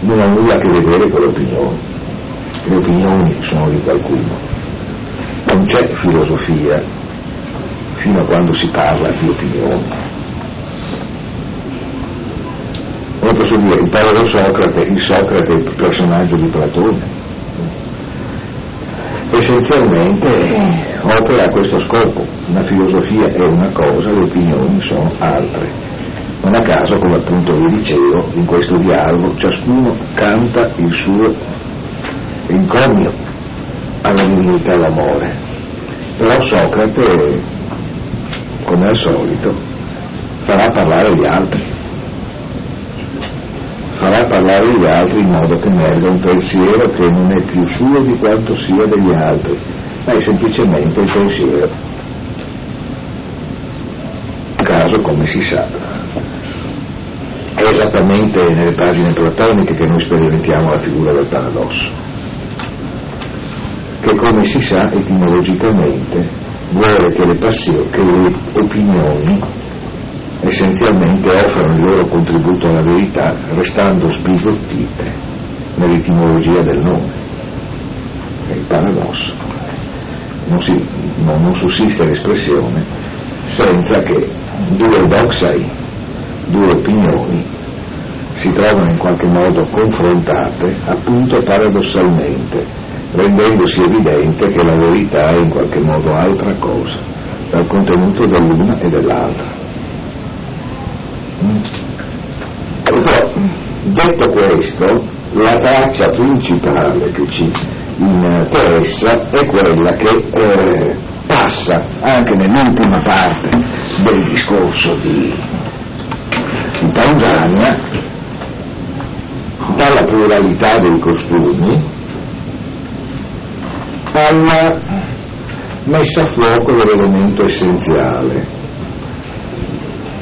non ha nulla a che vedere con le opinioni, le opinioni sono di qualcuno, non c'è filosofia fino a quando si parla di opinioni come posso dire, il povero Socrate, il Socrate il personaggio di Platone. Essenzialmente opera a questo scopo, la filosofia è una cosa, le opinioni sono altre. Non a caso, come appunto vi dicevo, in questo dialogo ciascuno canta il suo encomio, alla divinità l'amore. Però Socrate, come al solito, farà parlare gli altri. Farà parlare gli altri in modo che emerga un pensiero che non è più suo di quanto sia degli altri, ma è semplicemente il pensiero. Caso, come si sa, è esattamente nelle pagine platoniche che noi sperimentiamo la figura del paradosso, che come si sa etimologicamente vuole che le, passioni, che le opinioni essenzialmente offrano il loro contributo alla verità restando sbigottite nell'etimologia del nome, è il paradosso. Non, si, non, non sussiste l'espressione senza che due doxai due opinioni si trovano in qualche modo confrontate appunto paradossalmente, rendendosi evidente che la verità è in qualche modo altra cosa dal contenuto dell'una e dell'altra. Però, detto questo, la traccia principale che ci interessa è quella che eh, passa anche nell'ultima parte del discorso di in Tanzania dalla pluralità dei costumi alla messa a fuoco dell'elemento essenziale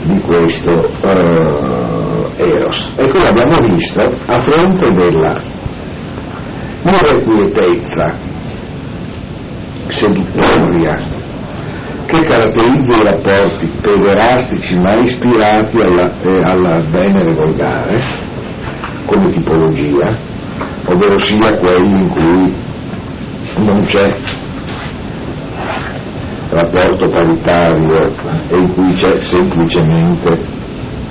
di questo uh, Eros. E come abbiamo visto, a fronte della irrequietezza seduttoria che caratterizza i rapporti pederastici ma ispirati alla, eh, alla venere volgare come tipologia, ovvero sia quelli in cui non c'è rapporto paritario e in cui c'è semplicemente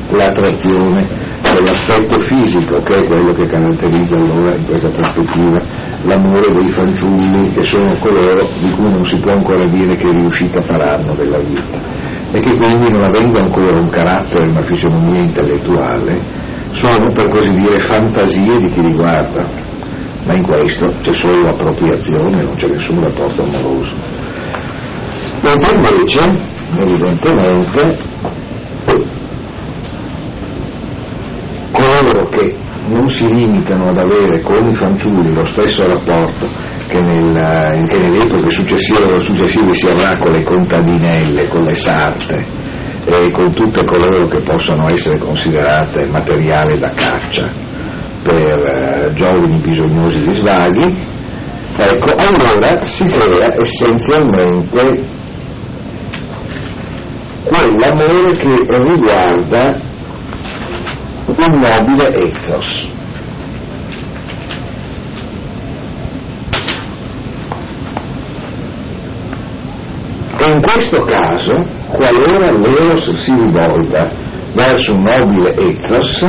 l'attrazione dell'aspetto fisico, che è quello che caratterizza allora in questa prospettiva l'amore dei fanciulli, che sono coloro di cui non si può ancora dire che riuscita faranno della vita e che quindi non avendo ancora un carattere, una fisionomia intellettuale, sono per così dire fantasie di chi li guarda, ma in questo c'è solo appropriazione, non c'è nessun rapporto amoroso. Mentre invece, evidentemente, coloro che non si limitano ad avere con i fanciulli lo stesso rapporto che, nel, che nelle epoche successive, successive, si avrà con le contadinelle, con le sarte e con tutte coloro che possano essere considerate materiale da caccia per eh, giovani bisognosi di svaghi, ecco, allora si crea essenzialmente quell'amore che riguarda un nobile ethos. E in questo caso, qualora l'eros si rivolga verso un nobile ethos,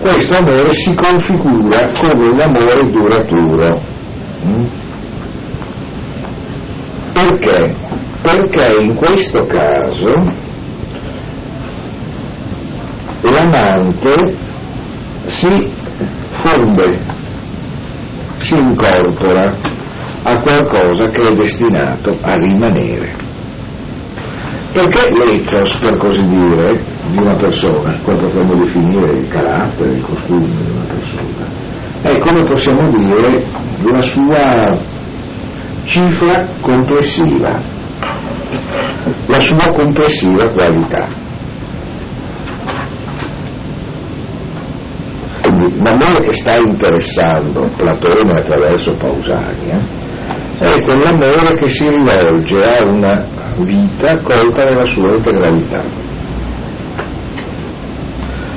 questo amore si configura come un amore duraturo. Mm? Perché? Perché in questo caso l'amante si fonde, si incorpora a qualcosa che è destinato a rimanere. Perché l'ethos, per così dire, di una persona, qua potremmo definire il carattere, il costume di una persona, è come possiamo dire la sua cifra complessiva, la sua complessiva qualità. l'amore che sta interessando Platone attraverso Pausania è quell'amore che si rivolge a una vita colta nella sua integralità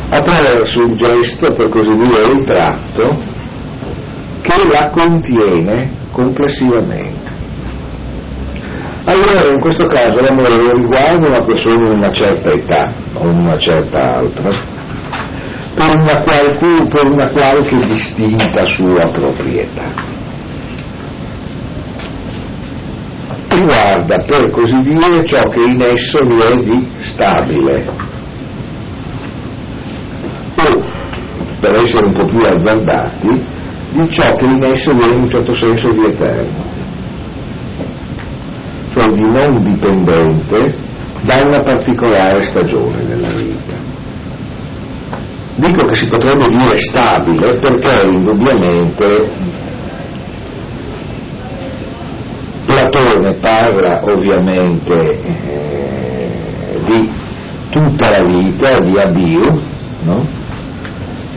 attraverso il gesto, per così dire, il tratto che la contiene complessivamente. Allora in questo caso l'amore riguarda una persona in una certa età o una certa altra, per una, qualche, per una qualche distinta sua proprietà. Riguarda per così dire ciò che in esso vi è di stabile. O, per essere un po' più azzardati, di ciò che in esso viene in un certo senso di eterno, di non dipendente da una particolare stagione della vita. Dico che si potrebbe dire stabile perché indubbiamente Platone parla ovviamente eh, di tutta la vita, di Abiu, no?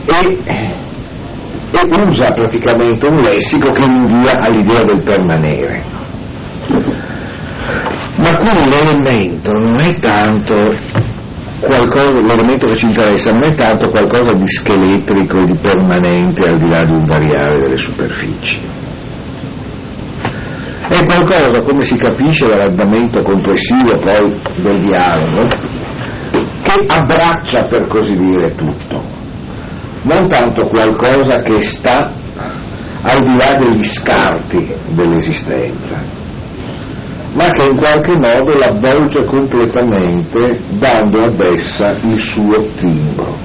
e, e usa praticamente un lessico che rinvia all'idea del permanere. Ma qui l'elemento non è tanto qualcosa, l'elemento che ci interessa non è tanto qualcosa di scheletrico di permanente al di là di un variare delle superfici. È qualcosa, come si capisce dall'andamento complessivo poi del dialogo, che abbraccia per così dire tutto, non tanto qualcosa che sta al di là degli scarti dell'esistenza, ma che in qualche modo l'avvolge completamente dando ad essa il suo timbro.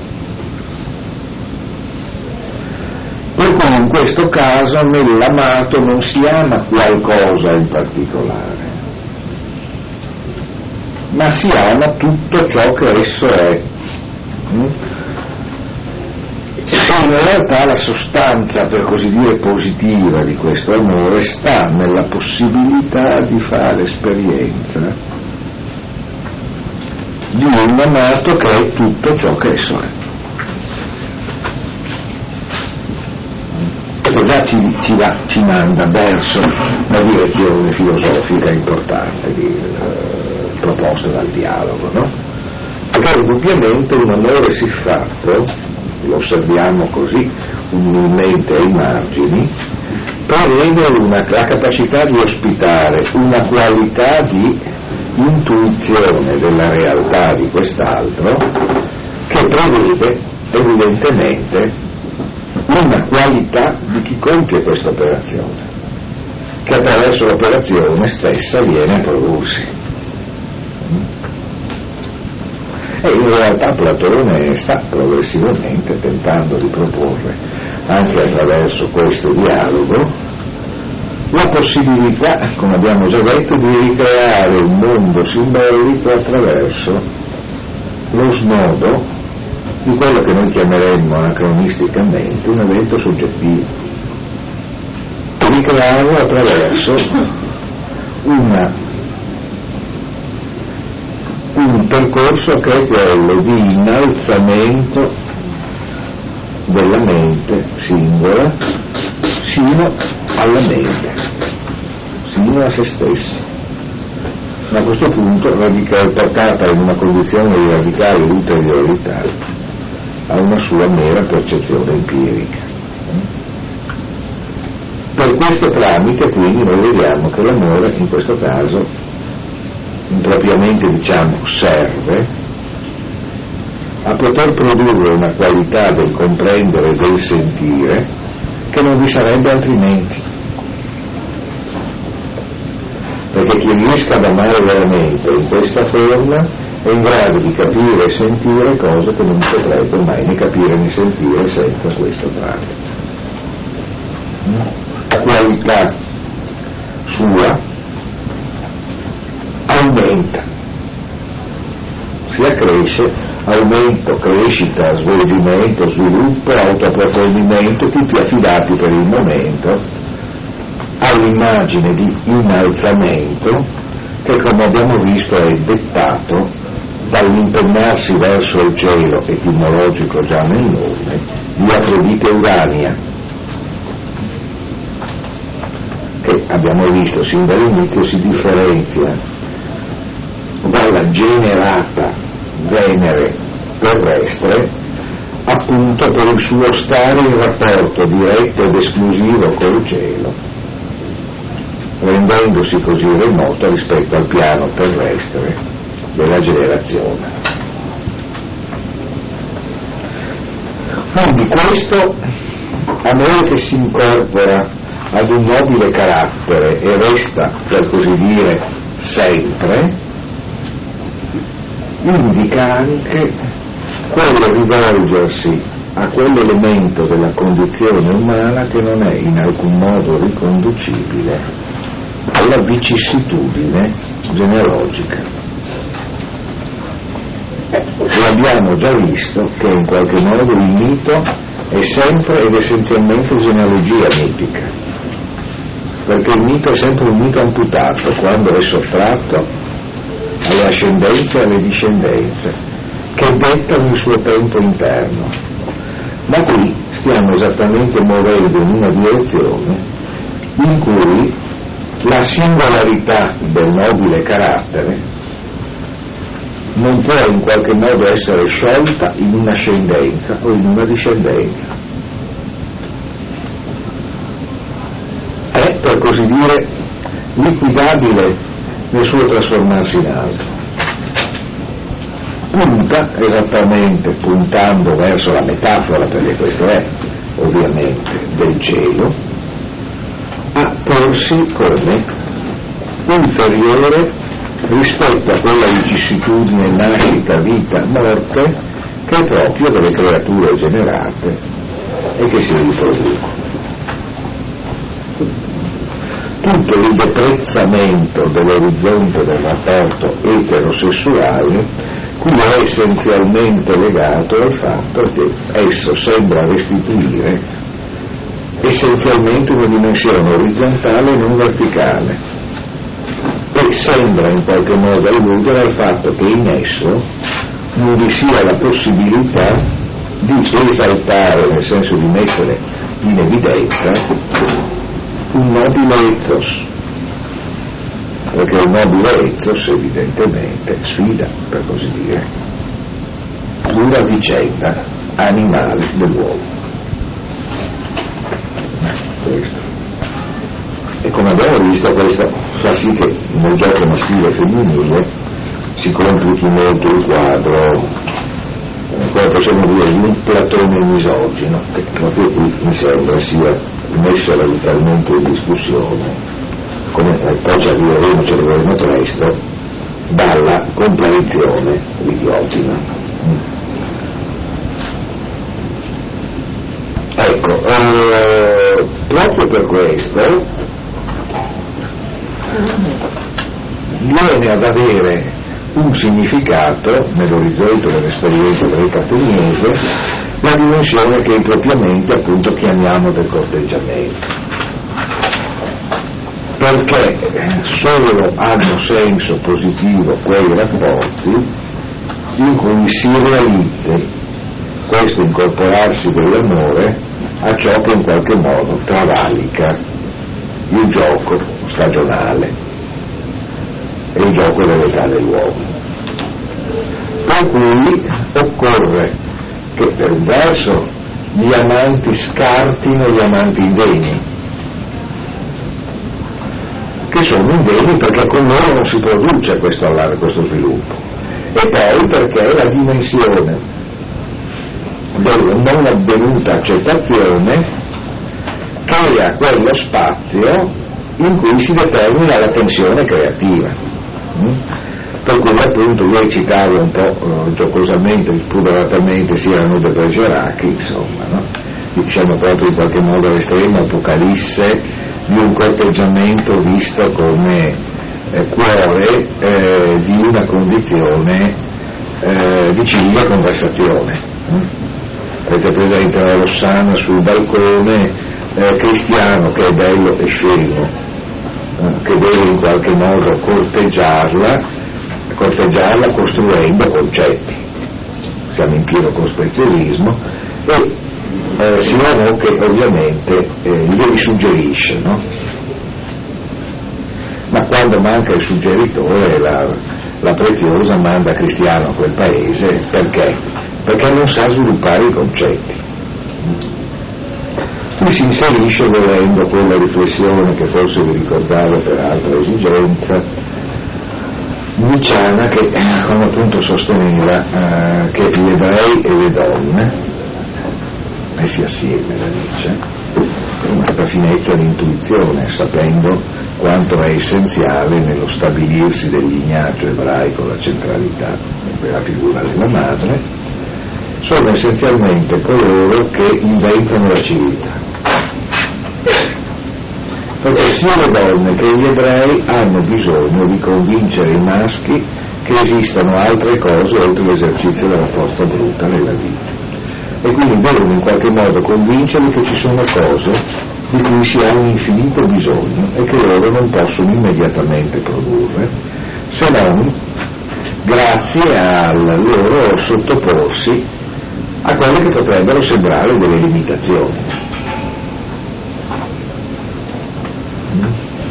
Per cui in questo caso nell'amato non si ama qualcosa in particolare, ma si ama tutto ciò che esso è. Mm? E in realtà la sostanza, per così dire, positiva di questo amore sta nella possibilità di fare esperienza di un amato che è tutto ciò che esso è. Questo già ci, ci, va, ci manda verso una direzione filosofica importante di, eh, proposta dal dialogo, no? Perché indubbiamente un amore siffatto lo osserviamo così umilmente ai margini, prevede una, la capacità di ospitare una qualità di intuizione della realtà di quest'altro che prevede evidentemente una qualità di chi compie questa operazione, che attraverso l'operazione stessa viene a prodursi. E in realtà Platone sta progressivamente tentando di proporre, anche attraverso questo dialogo, la possibilità, come abbiamo già detto, di ricreare un mondo simbolico attraverso lo snodo di quello che noi chiameremmo anacronisticamente un evento soggettivo. Ricrearlo attraverso una un percorso che è quello di innalzamento della mente singola sino alla mente, sino a se stessa. Ma a questo punto radica, portata in una condizione di radicale ulteriorità a una sua mera percezione empirica. Per questo tramite quindi noi vediamo che l'amore in questo caso impropriamente diciamo serve a poter produrre una qualità del comprendere e del sentire che non vi sarebbe altrimenti. Perché chi riesca ad amare veramente in questa forma è in grado di capire e sentire cose che non potrebbe mai né capire né sentire senza questo tramite. La qualità sua aumenta, si accresce, aumento, crescita, svolgimento, sviluppo, autoapprofondimento, tutti affidati per il momento all'immagine di innalzamento che come abbiamo visto è dettato dall'impennarsi verso il cielo etimologico già nel nome di Afrodite Urania che abbiamo visto sin dall'inizio si differenzia dalla generata Venere terrestre appunto per il suo stare in rapporto diretto ed esclusivo col cielo, rendendosi così remoto rispetto al piano terrestre della generazione. Quindi questo amore che si incorpora ad un nobile carattere e resta, per così dire, sempre, indica anche quello rivolgersi a quell'elemento della condizione umana che non è in alcun modo riconducibile alla vicissitudine genealogica. L'abbiamo già visto che in qualche modo il mito è sempre ed essenzialmente genealogia mitica, perché il mito è sempre un mito amputato quando è sottratto alle ascendenze e alle discendenze, che dettano il suo tempo interno. Ma qui stiamo esattamente muovendo in una direzione in cui la singolarità del nobile carattere non può in qualche modo essere sciolta in un'ascendenza o in una discendenza. È, per così dire, liquidabile nel suo trasformarsi in altro. Punta esattamente, puntando verso la metafora, perché questo è ovviamente del cielo, a porsi come inferiore rispetto a quella vicissitudine nascita, vita, morte che è proprio delle creature generate e che si riproducono. Tutto il deprezzamento dell'orizzonte del rapporto eterosessuale qui è essenzialmente legato al fatto che esso sembra restituire essenzialmente una dimensione orizzontale e non verticale. E sembra in qualche modo alludere al fatto che in esso non vi sia la possibilità di esaltare, nel senso di mettere in evidenza, un nobile ethos, perché il nobile ethos evidentemente sfida, per così dire, una vicenda animale dell'uomo questo. E come abbiamo visto questo fa sì che nel gioco maschile e femminile si complichi molto il quadro, come possiamo dire, di un platone misogino, che proprio qui mi sembra sia messo radicalmente in discussione, come poi ci arriveremo, ci arriveremo presto, dalla comparizione di Diotima. Ecco, eh, proprio per questo viene ad avere un significato nell'orizzonte dell'esperienza greca ateniese la dimensione che impropriamente appunto chiamiamo del corteggiamento. Perché solo hanno senso positivo quei rapporti in cui si realizzi questo incorporarsi dell'amore a ciò che in qualche modo travalica il gioco stagionale e il gioco dell'età dell'uomo. Per cui occorre che per un verso gli amanti scartino gli amanti indegni, che sono indegni perché con loro non si produce questo, questo sviluppo, e poi perché la dimensione della non avvenuta accettazione crea quello spazio in cui si determina la tensione creativa. Per cui appunto io citavo un po' uh, giocosamente, spudoratamente sia Nude Bergerac, insomma, no? siamo proprio in qualche modo all'estremo apocalisse di un corteggiamento visto come eh, cuore eh, di una condizione eh, di civile conversazione. Avete presente la Rossana sul balcone, eh, cristiano che è bello e scemo, eh, che deve in qualche modo corteggiarla, corteggiarla costruendo concetti. Siamo in pieno cospezionismo e eh, Simone che ovviamente eh, glieli suggerisce, no? ma quando manca il suggeritore la, la preziosa manda Cristiano a quel paese perché? Perché non sa sviluppare i concetti. Qui si inserisce volendo quella riflessione che forse vi ricordavo per altra esigenza, Niciana che come appunto sosteneva eh, che gli ebrei e le donne, messi assieme da Nietzsche, con una finezza di intuizione, sapendo quanto è essenziale nello stabilirsi del lignaggio ebraico la centralità della figura della madre, sono essenzialmente coloro che inventano la civiltà. Perché sia le donne che gli ebrei hanno bisogno di convincere i maschi che esistano altre cose oltre l'esercizio della forza bruta nella vita. E quindi devono in qualche modo convincerli che ci sono cose di cui si ha un infinito bisogno e che loro non possono immediatamente produrre, se non grazie al loro sottoporsi a quelle che potrebbero sembrare delle limitazioni.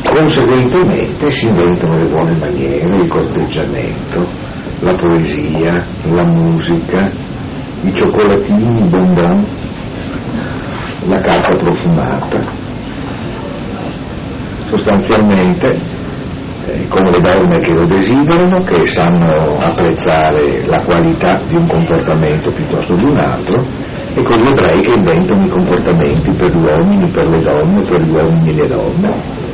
Conseguentemente si inventano le buone maniere, il corteggiamento, la poesia, la musica, i cioccolatini, i bonbon, la carta profumata. Sostanzialmente con le donne che lo desiderano, che sanno apprezzare la qualità di un comportamento piuttosto di un altro, e con gli ebrei che inventano i comportamenti per gli uomini, per le donne, per gli uomini e le donne.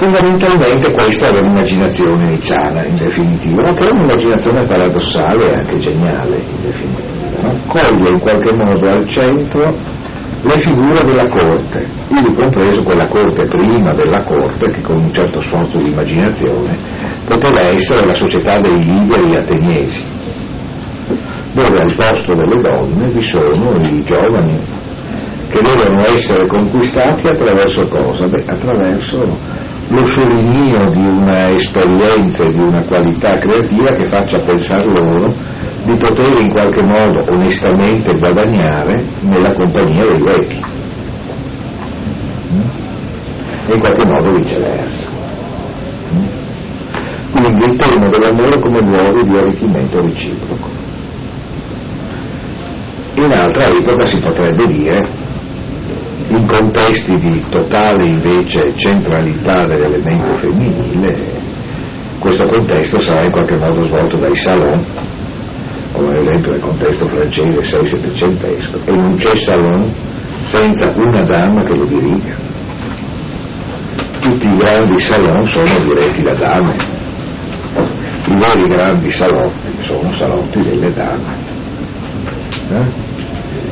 Fondamentalmente questa è l'immaginazione iniziale, in definitiva, ma che è un'immaginazione paradossale e anche geniale, in definitiva. No? Coglie in qualche modo al centro le figure della corte, ivi compreso quella corte prima della corte che con un certo sforzo di immaginazione poteva essere la società dei liberi ateniesi, dove al posto delle donne vi sono i giovani che devono essere conquistati attraverso cosa? Beh, attraverso lo sciorinio di una esperienza e di una qualità creativa che faccia pensare loro di poter in qualche modo onestamente guadagnare nella compagnia dei vecchi e in qualche modo viceversa. Quindi il tema dell'amore come luogo di arricchimento reciproco. In altra epoca si potrebbe dire, in contesti di totale invece centralità dell'elemento femminile, questo contesto sarà in qualche modo svolto dai salon come ad esempio nel contesto francese 6-700 e non c'è salon senza una dama che lo diriga. Tutti i grandi salon sono diretti da dame, i veri grandi salotti sono salotti delle dame, eh?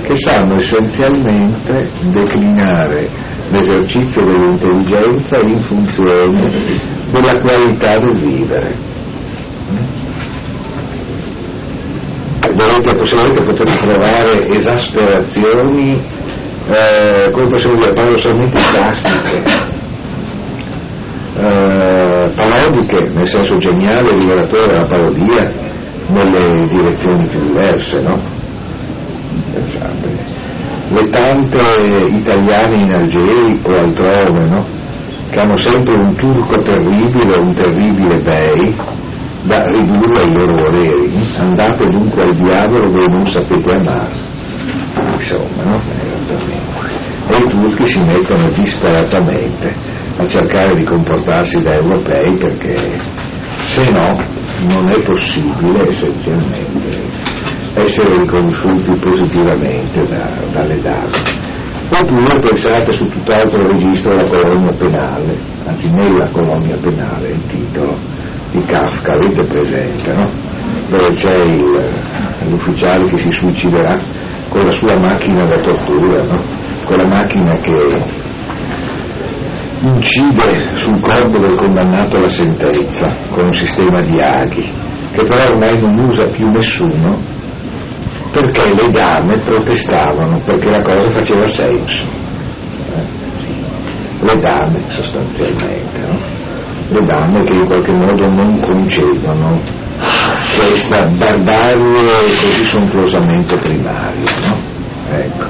che sanno essenzialmente declinare l'esercizio dell'intelligenza in funzione della qualità del vivere dovete possibilmente poter trovare esasperazioni, eh, come possiamo dire, paradossalmente plastiche, eh, parodiche, nel senso geniale liberatore della parodia, nelle direzioni più diverse, no? Pensate. Le tante italiane in Algeri o altrove, no? Che hanno sempre un turco terribile, un terribile bei, da ridurre ai loro voleri. Andate dunque al diavolo dove non sapete amare. Insomma, no? E i turchi si mettono disperatamente a cercare di comportarsi da europei perché se no non è possibile essenzialmente essere riconosciuti positivamente da, dalle dame. Oppure pensate su tutt'altro registro la colonia penale, anzi nella colonia penale il titolo, di Kafka, avete presente, no? dove c'è il, l'ufficiale che si suiciderà con la sua macchina da tortura, no? quella macchina che incide sul corpo del condannato alla sentenza con un sistema di aghi, che però ormai non usa più nessuno perché le dame protestavano, perché la cosa faceva senso. Eh? Le dame sostanzialmente. No? Le donne che in qualche modo non concedono questa barbarie così sontuosamente primaria. No? Ecco.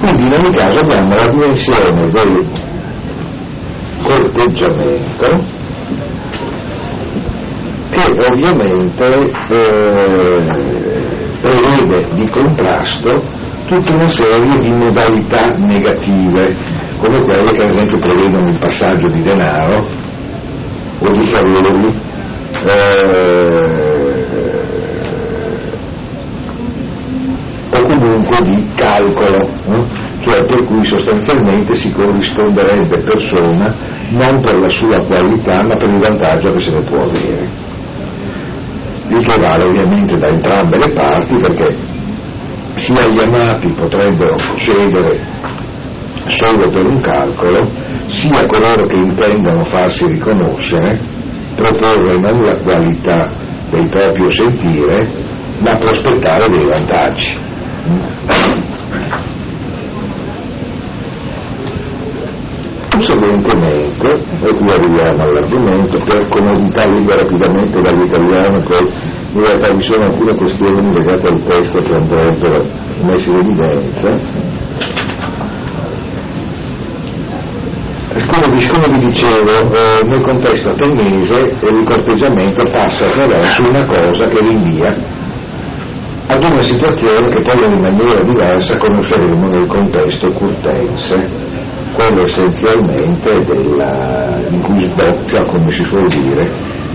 Quindi in ogni caso abbiamo la dimensione del corteggiamento che ovviamente eh, prevede di contrasto tutta una serie di modalità negative come quelle che ad esempio prevedono il passaggio di denaro o di favori eh, o comunque di calcolo, eh? cioè per cui sostanzialmente si corrisponderebbe persona non per la sua qualità ma per il vantaggio che se ne può avere. il che vale ovviamente da entrambe le parti perché sia gli amati potrebbero cedere solo per un calcolo, sia coloro che intendano farsi riconoscere proporre non la qualità del proprio sentire, ma prospettare dei vantaggi. Conseguentemente, e qui arriviamo all'argomento, per comodità leggo rapidamente dall'italiano, poi in realtà vi sono alcune questioni legate al testo che andrebbero messe in evidenza. Come, come vi dicevo, eh, nel contesto ateniese il corteggiamento passa attraverso una cosa che rinvia ad una situazione che poi in maniera diversa conosceremo nel contesto curtense quello essenzialmente della, in cui sboccia, come si suol dire,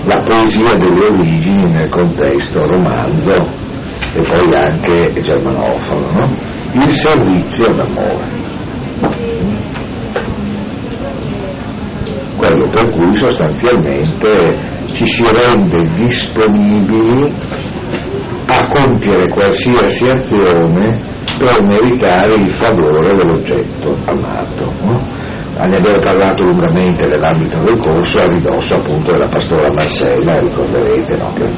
la poesia delle origini nel contesto romanzo e poi anche germanofono, no? il servizio d'amore. Quello per cui sostanzialmente ci si rende disponibili a compiere qualsiasi azione per meritare il favore dell'oggetto amato. No? Ne abbiamo parlato lungamente nell'ambito del corso a ridosso appunto della pastora Marcella, ricorderete, no? che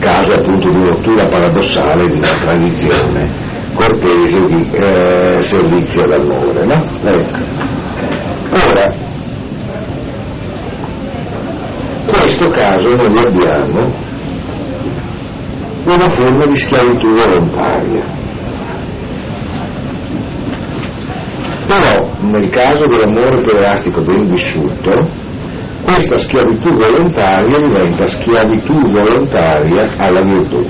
caso appunto di rottura paradossale di una tradizione cortese di eh, servizio d'amore. No? Ecco. Ora, in questo caso noi abbiamo una forma di schiavitù volontaria Però nel caso dell'amore pederàstico ben vissuto, questa schiavitù volontaria diventa schiavitù volontaria alla virtù.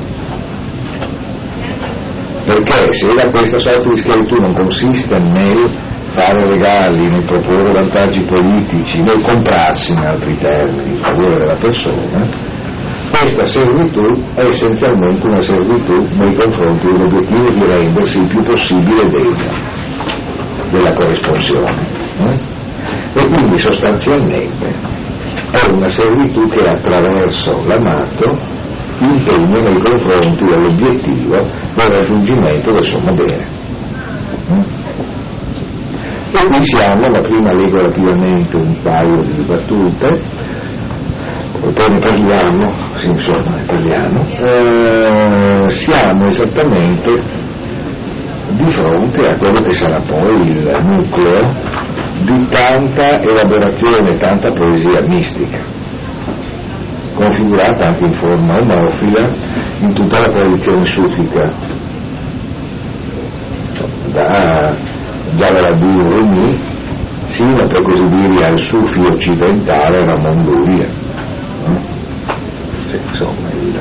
Perché se da questa sorta di schiavitù non consiste nel fare regali, nel proporre vantaggi politici, nel comprarsi in altri termini in favore della persona, questa servitù è essenzialmente una servitù nei confronti dell'obiettivo di rendersi il più possibile degna della corrisponsione. Eh? E quindi sostanzialmente è una servitù che attraverso l'amato impegna nei confronti dell'obiettivo del raggiungimento del sommo bene. Eh? E qui siamo, la prima leggo rapidamente un paio di battute, poi ne parliamo, sì, insomma ne parliamo, eh, siamo esattamente di fronte a quello che sarà poi il nucleo di tanta elaborazione, tanta poesia mistica, configurata anche in forma omofila in tutta la tradizione sufica, da, dalla Rumi sino per così dire al sufi occidentale Ramon Luria. Sì, insomma, il,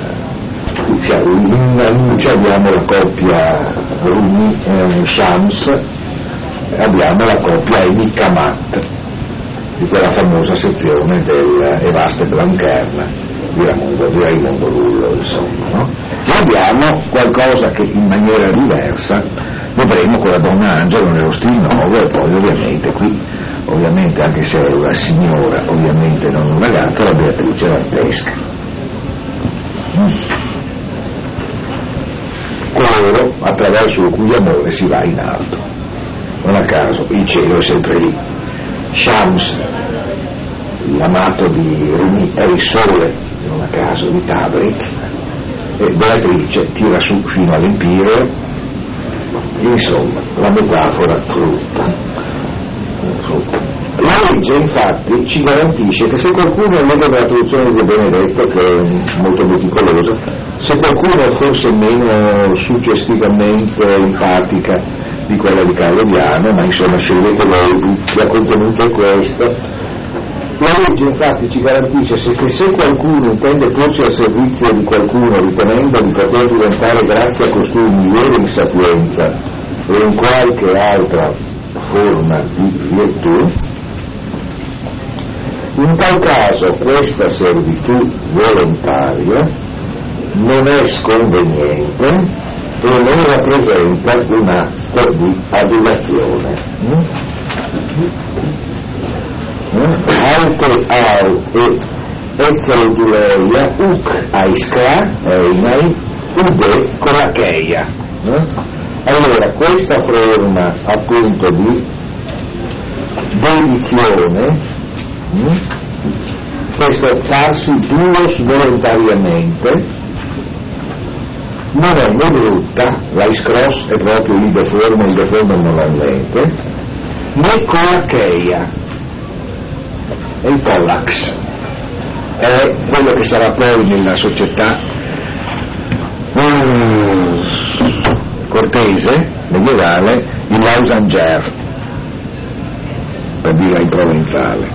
in luce abbiamo la coppia Rumi eh, Shams abbiamo la coppia Enikamat di quella famosa sezione del Evaste Blancern di Raimondo, di Raimondo Lullo insomma no? e abbiamo qualcosa che in maniera diversa vedremo con la donna Angelo nello stil nuovo e poi ovviamente qui ovviamente anche se è una signora ovviamente non una gatta la Beatrice Vantesca coloro attraverso il cui amore si va in alto. Non a caso il cielo è sempre lì. Shams, l'amato di Rumi, è il sole, non a caso, di Tabriz, e Beatrice tira su fino all'Empireo, insomma, la metafora frutta. La legge infatti ci garantisce che se qualcuno, legge della traduzione di Benedetto, che è molto meticolosa, se qualcuno fosse meno suggestivamente empatica di quella di Carlo Diano, ma insomma scegliete voi, la contenuto è questo, la legge infatti ci garantisce che se qualcuno intende porsi al servizio di qualcuno ritenendo di poter diventare grazie a costui migliore in sapienza o in qualche altra forma di virtù, in tal caso questa servitù volontaria non è sconveniente e non rappresenta un atto di adulazione. Alte au e Ezeuduleia, Uk Aiskra, Einai, Ude Keia. Allora, questa forma appunto di dedizione, questo farsi duos volontariamente, non è né brutta, l'ice è proprio il deformo, il deformo normalmente, né coacheia, è il pollax, è quello che sarà poi nella società um, cortese, medievale, il lausanger, per dirla in provenzale,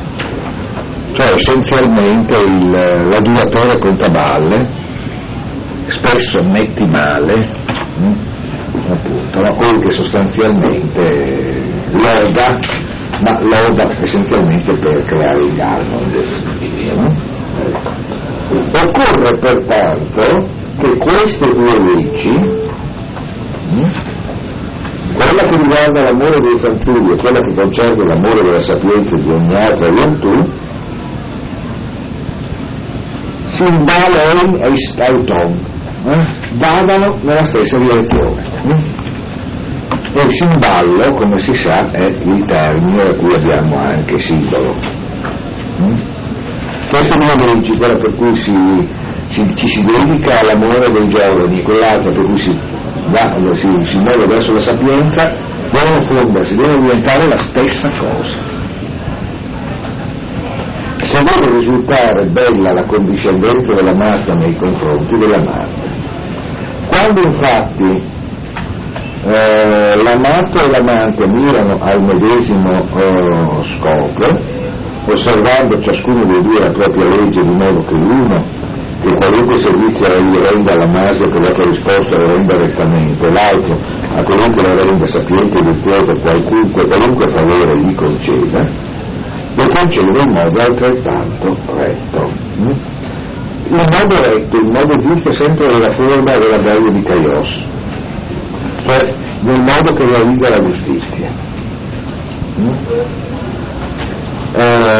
cioè essenzialmente il, l'adulatore contaballe, spesso metti male, mh? Mm, appunto, no? quello che sostanzialmente loda, ma loda essenzialmente per creare il gallo, no? Occorre pertanto che queste due leggi? Mm, quella che riguarda l'amore dei fanciulli e quella che concerne l'amore della sapienza di ogni altra virtù, Simbalein e Stauton, eh, vadano nella stessa direzione. Eh? E il simballo, come si sa, è il termine a cui abbiamo anche simbolo. Eh? Queste due leggi, quella per cui si, si, ci si dedica all'amore dei giovani quell'altra per cui si, va, si, si muove verso la sapienza, devono fondersi, devono diventare la stessa cosa se deve risultare bella la condiscendenza dell'amata nei confronti dell'amata. Quando infatti eh, l'amato e l'amante mirano al medesimo eh, scopo, osservando ciascuno dei due la propria legge di modo che l'uno che qualunque servizio egli renda all'amato che la risposta lo renda rettamente, l'altro a qualunque la renda sapiente e virtuoso qualunque, qualunque favore gli conceda, lo concede in modo altrettanto retto. Il modo retto, il modo giusto è sempre nella forma della bella di Caios, cioè nel modo che realizza la giustizia. Mm? Eh,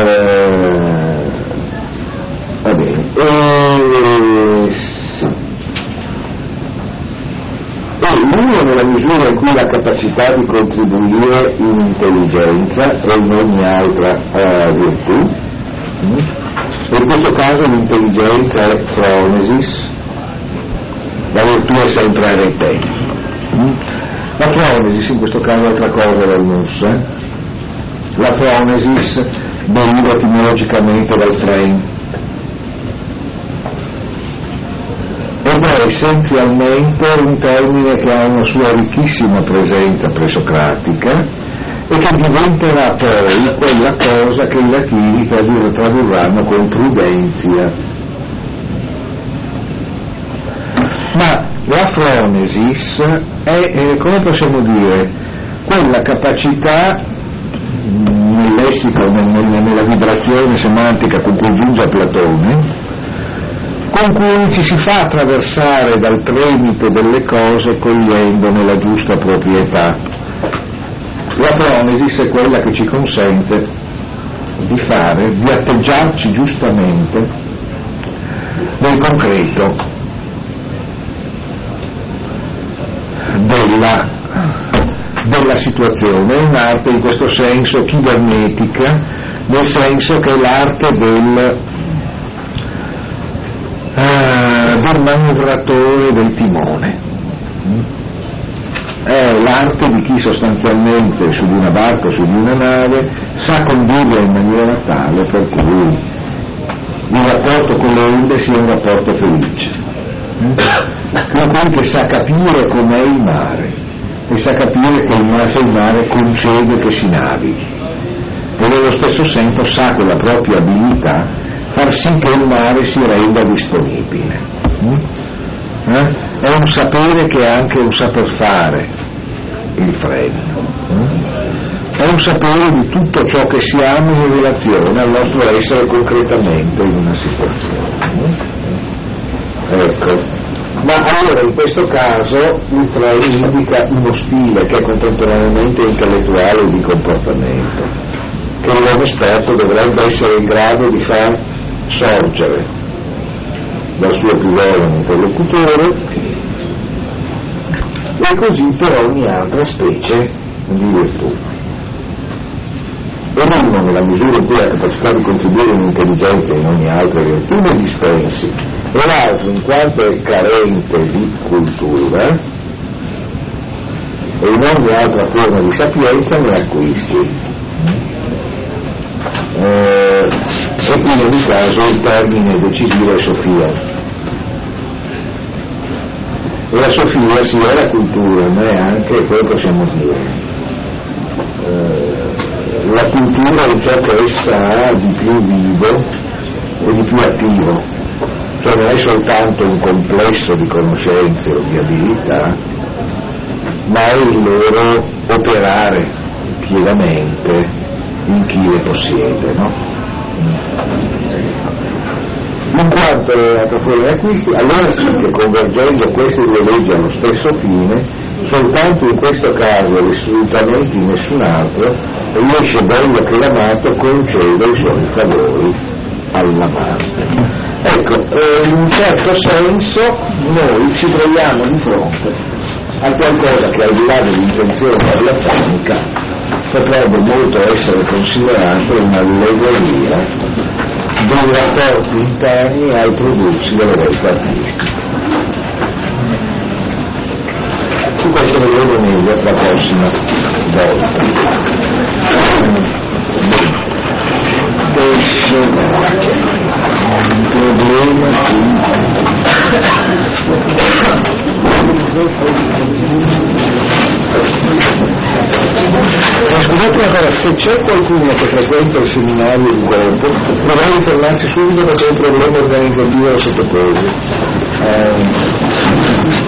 va bene. Eh, e l'uno nella misura in cui la capacità di contribuire in intelligenza e in ogni altra eh, virtù, mm? in questo caso l'intelligenza è fronesis, la virtù è sempre arete. Mm? La fronesis in questo caso è altra cosa dal mus, eh? la fronesis deriva etimologicamente dal frame ed è essenzialmente un termine che ha una sua ricchissima presenza presocratica e che diventerà poi quella cosa che i latini tradurranno con prudenzia. Ma la fronesis è, eh, come possiamo dire, quella capacità nel lessico, nella vibrazione semantica con cui giunge a Platone, con cui ci si fa attraversare dal tremito delle cose cogliendone la giusta proprietà. La pronesis è quella che ci consente di fare, di atteggiarci giustamente nel concreto della, della situazione. È un'arte in questo senso chibernetica, nel senso che è l'arte del del manovratore del timone. È l'arte di chi sostanzialmente su di una barca o su di una nave sa condurla in maniera tale per cui il rapporto con le onde sia un rapporto felice. Quindi che sa capire com'è il mare e sa capire che il mare, concede che si navighi e nello stesso tempo sa con la propria abilità far sì che il mare si renda disponibile. Mm? Eh? È un sapere che è anche un saper fare il freddo. Mm? È un sapere di tutto ciò che siamo in relazione al nostro essere concretamente in una situazione. Ecco. Ma allora in questo caso il frame indica uno stile che è contemporaneamente intellettuale di comportamento, che l'uomo esperto dovrebbe essere in grado di far sorgere dal suo più giovane interlocutore e così per ogni altra specie di virtù. E uno, nella misura in cui ha capacità di contribuire in intelligenza in ogni altra virtù, ne dispensi, e l'altro, in quanto è carente di cultura, e in ogni altra forma di sapienza ne acquisti. Eh, e qui in ogni caso il termine decisivo è Sofia. E la Sofia sì è la cultura, ma è anche quello che possiamo dire. Eh, la cultura è ciò che essa ha di più vivo e di più attivo, cioè non è soltanto un complesso di conoscenze o di abilità, ma è il loro operare pienamente in chi le possiede. No? in quanto le fuori acquisti, allora sì che convergendo queste due leggi allo stesso fine, soltanto in questo caso e assolutamente in nessun altro, riesce bello che l'amato concede i suoi favori all'amante. Ecco, eh, in un certo senso noi ci troviamo di fronte a qualcosa che al di là dell'intenzione platonica potrebbe molto essere considerato un'allegoria dei rapporti interni al prodursi delle rete artistiche. Su questo vedremo meglio la prossima volta. Problema Scusate una se c'è qualcuno che frequenta il seminario in corpo, vorrei ritornarsi subito perché è problema organizzativo da sottoporre. Eh,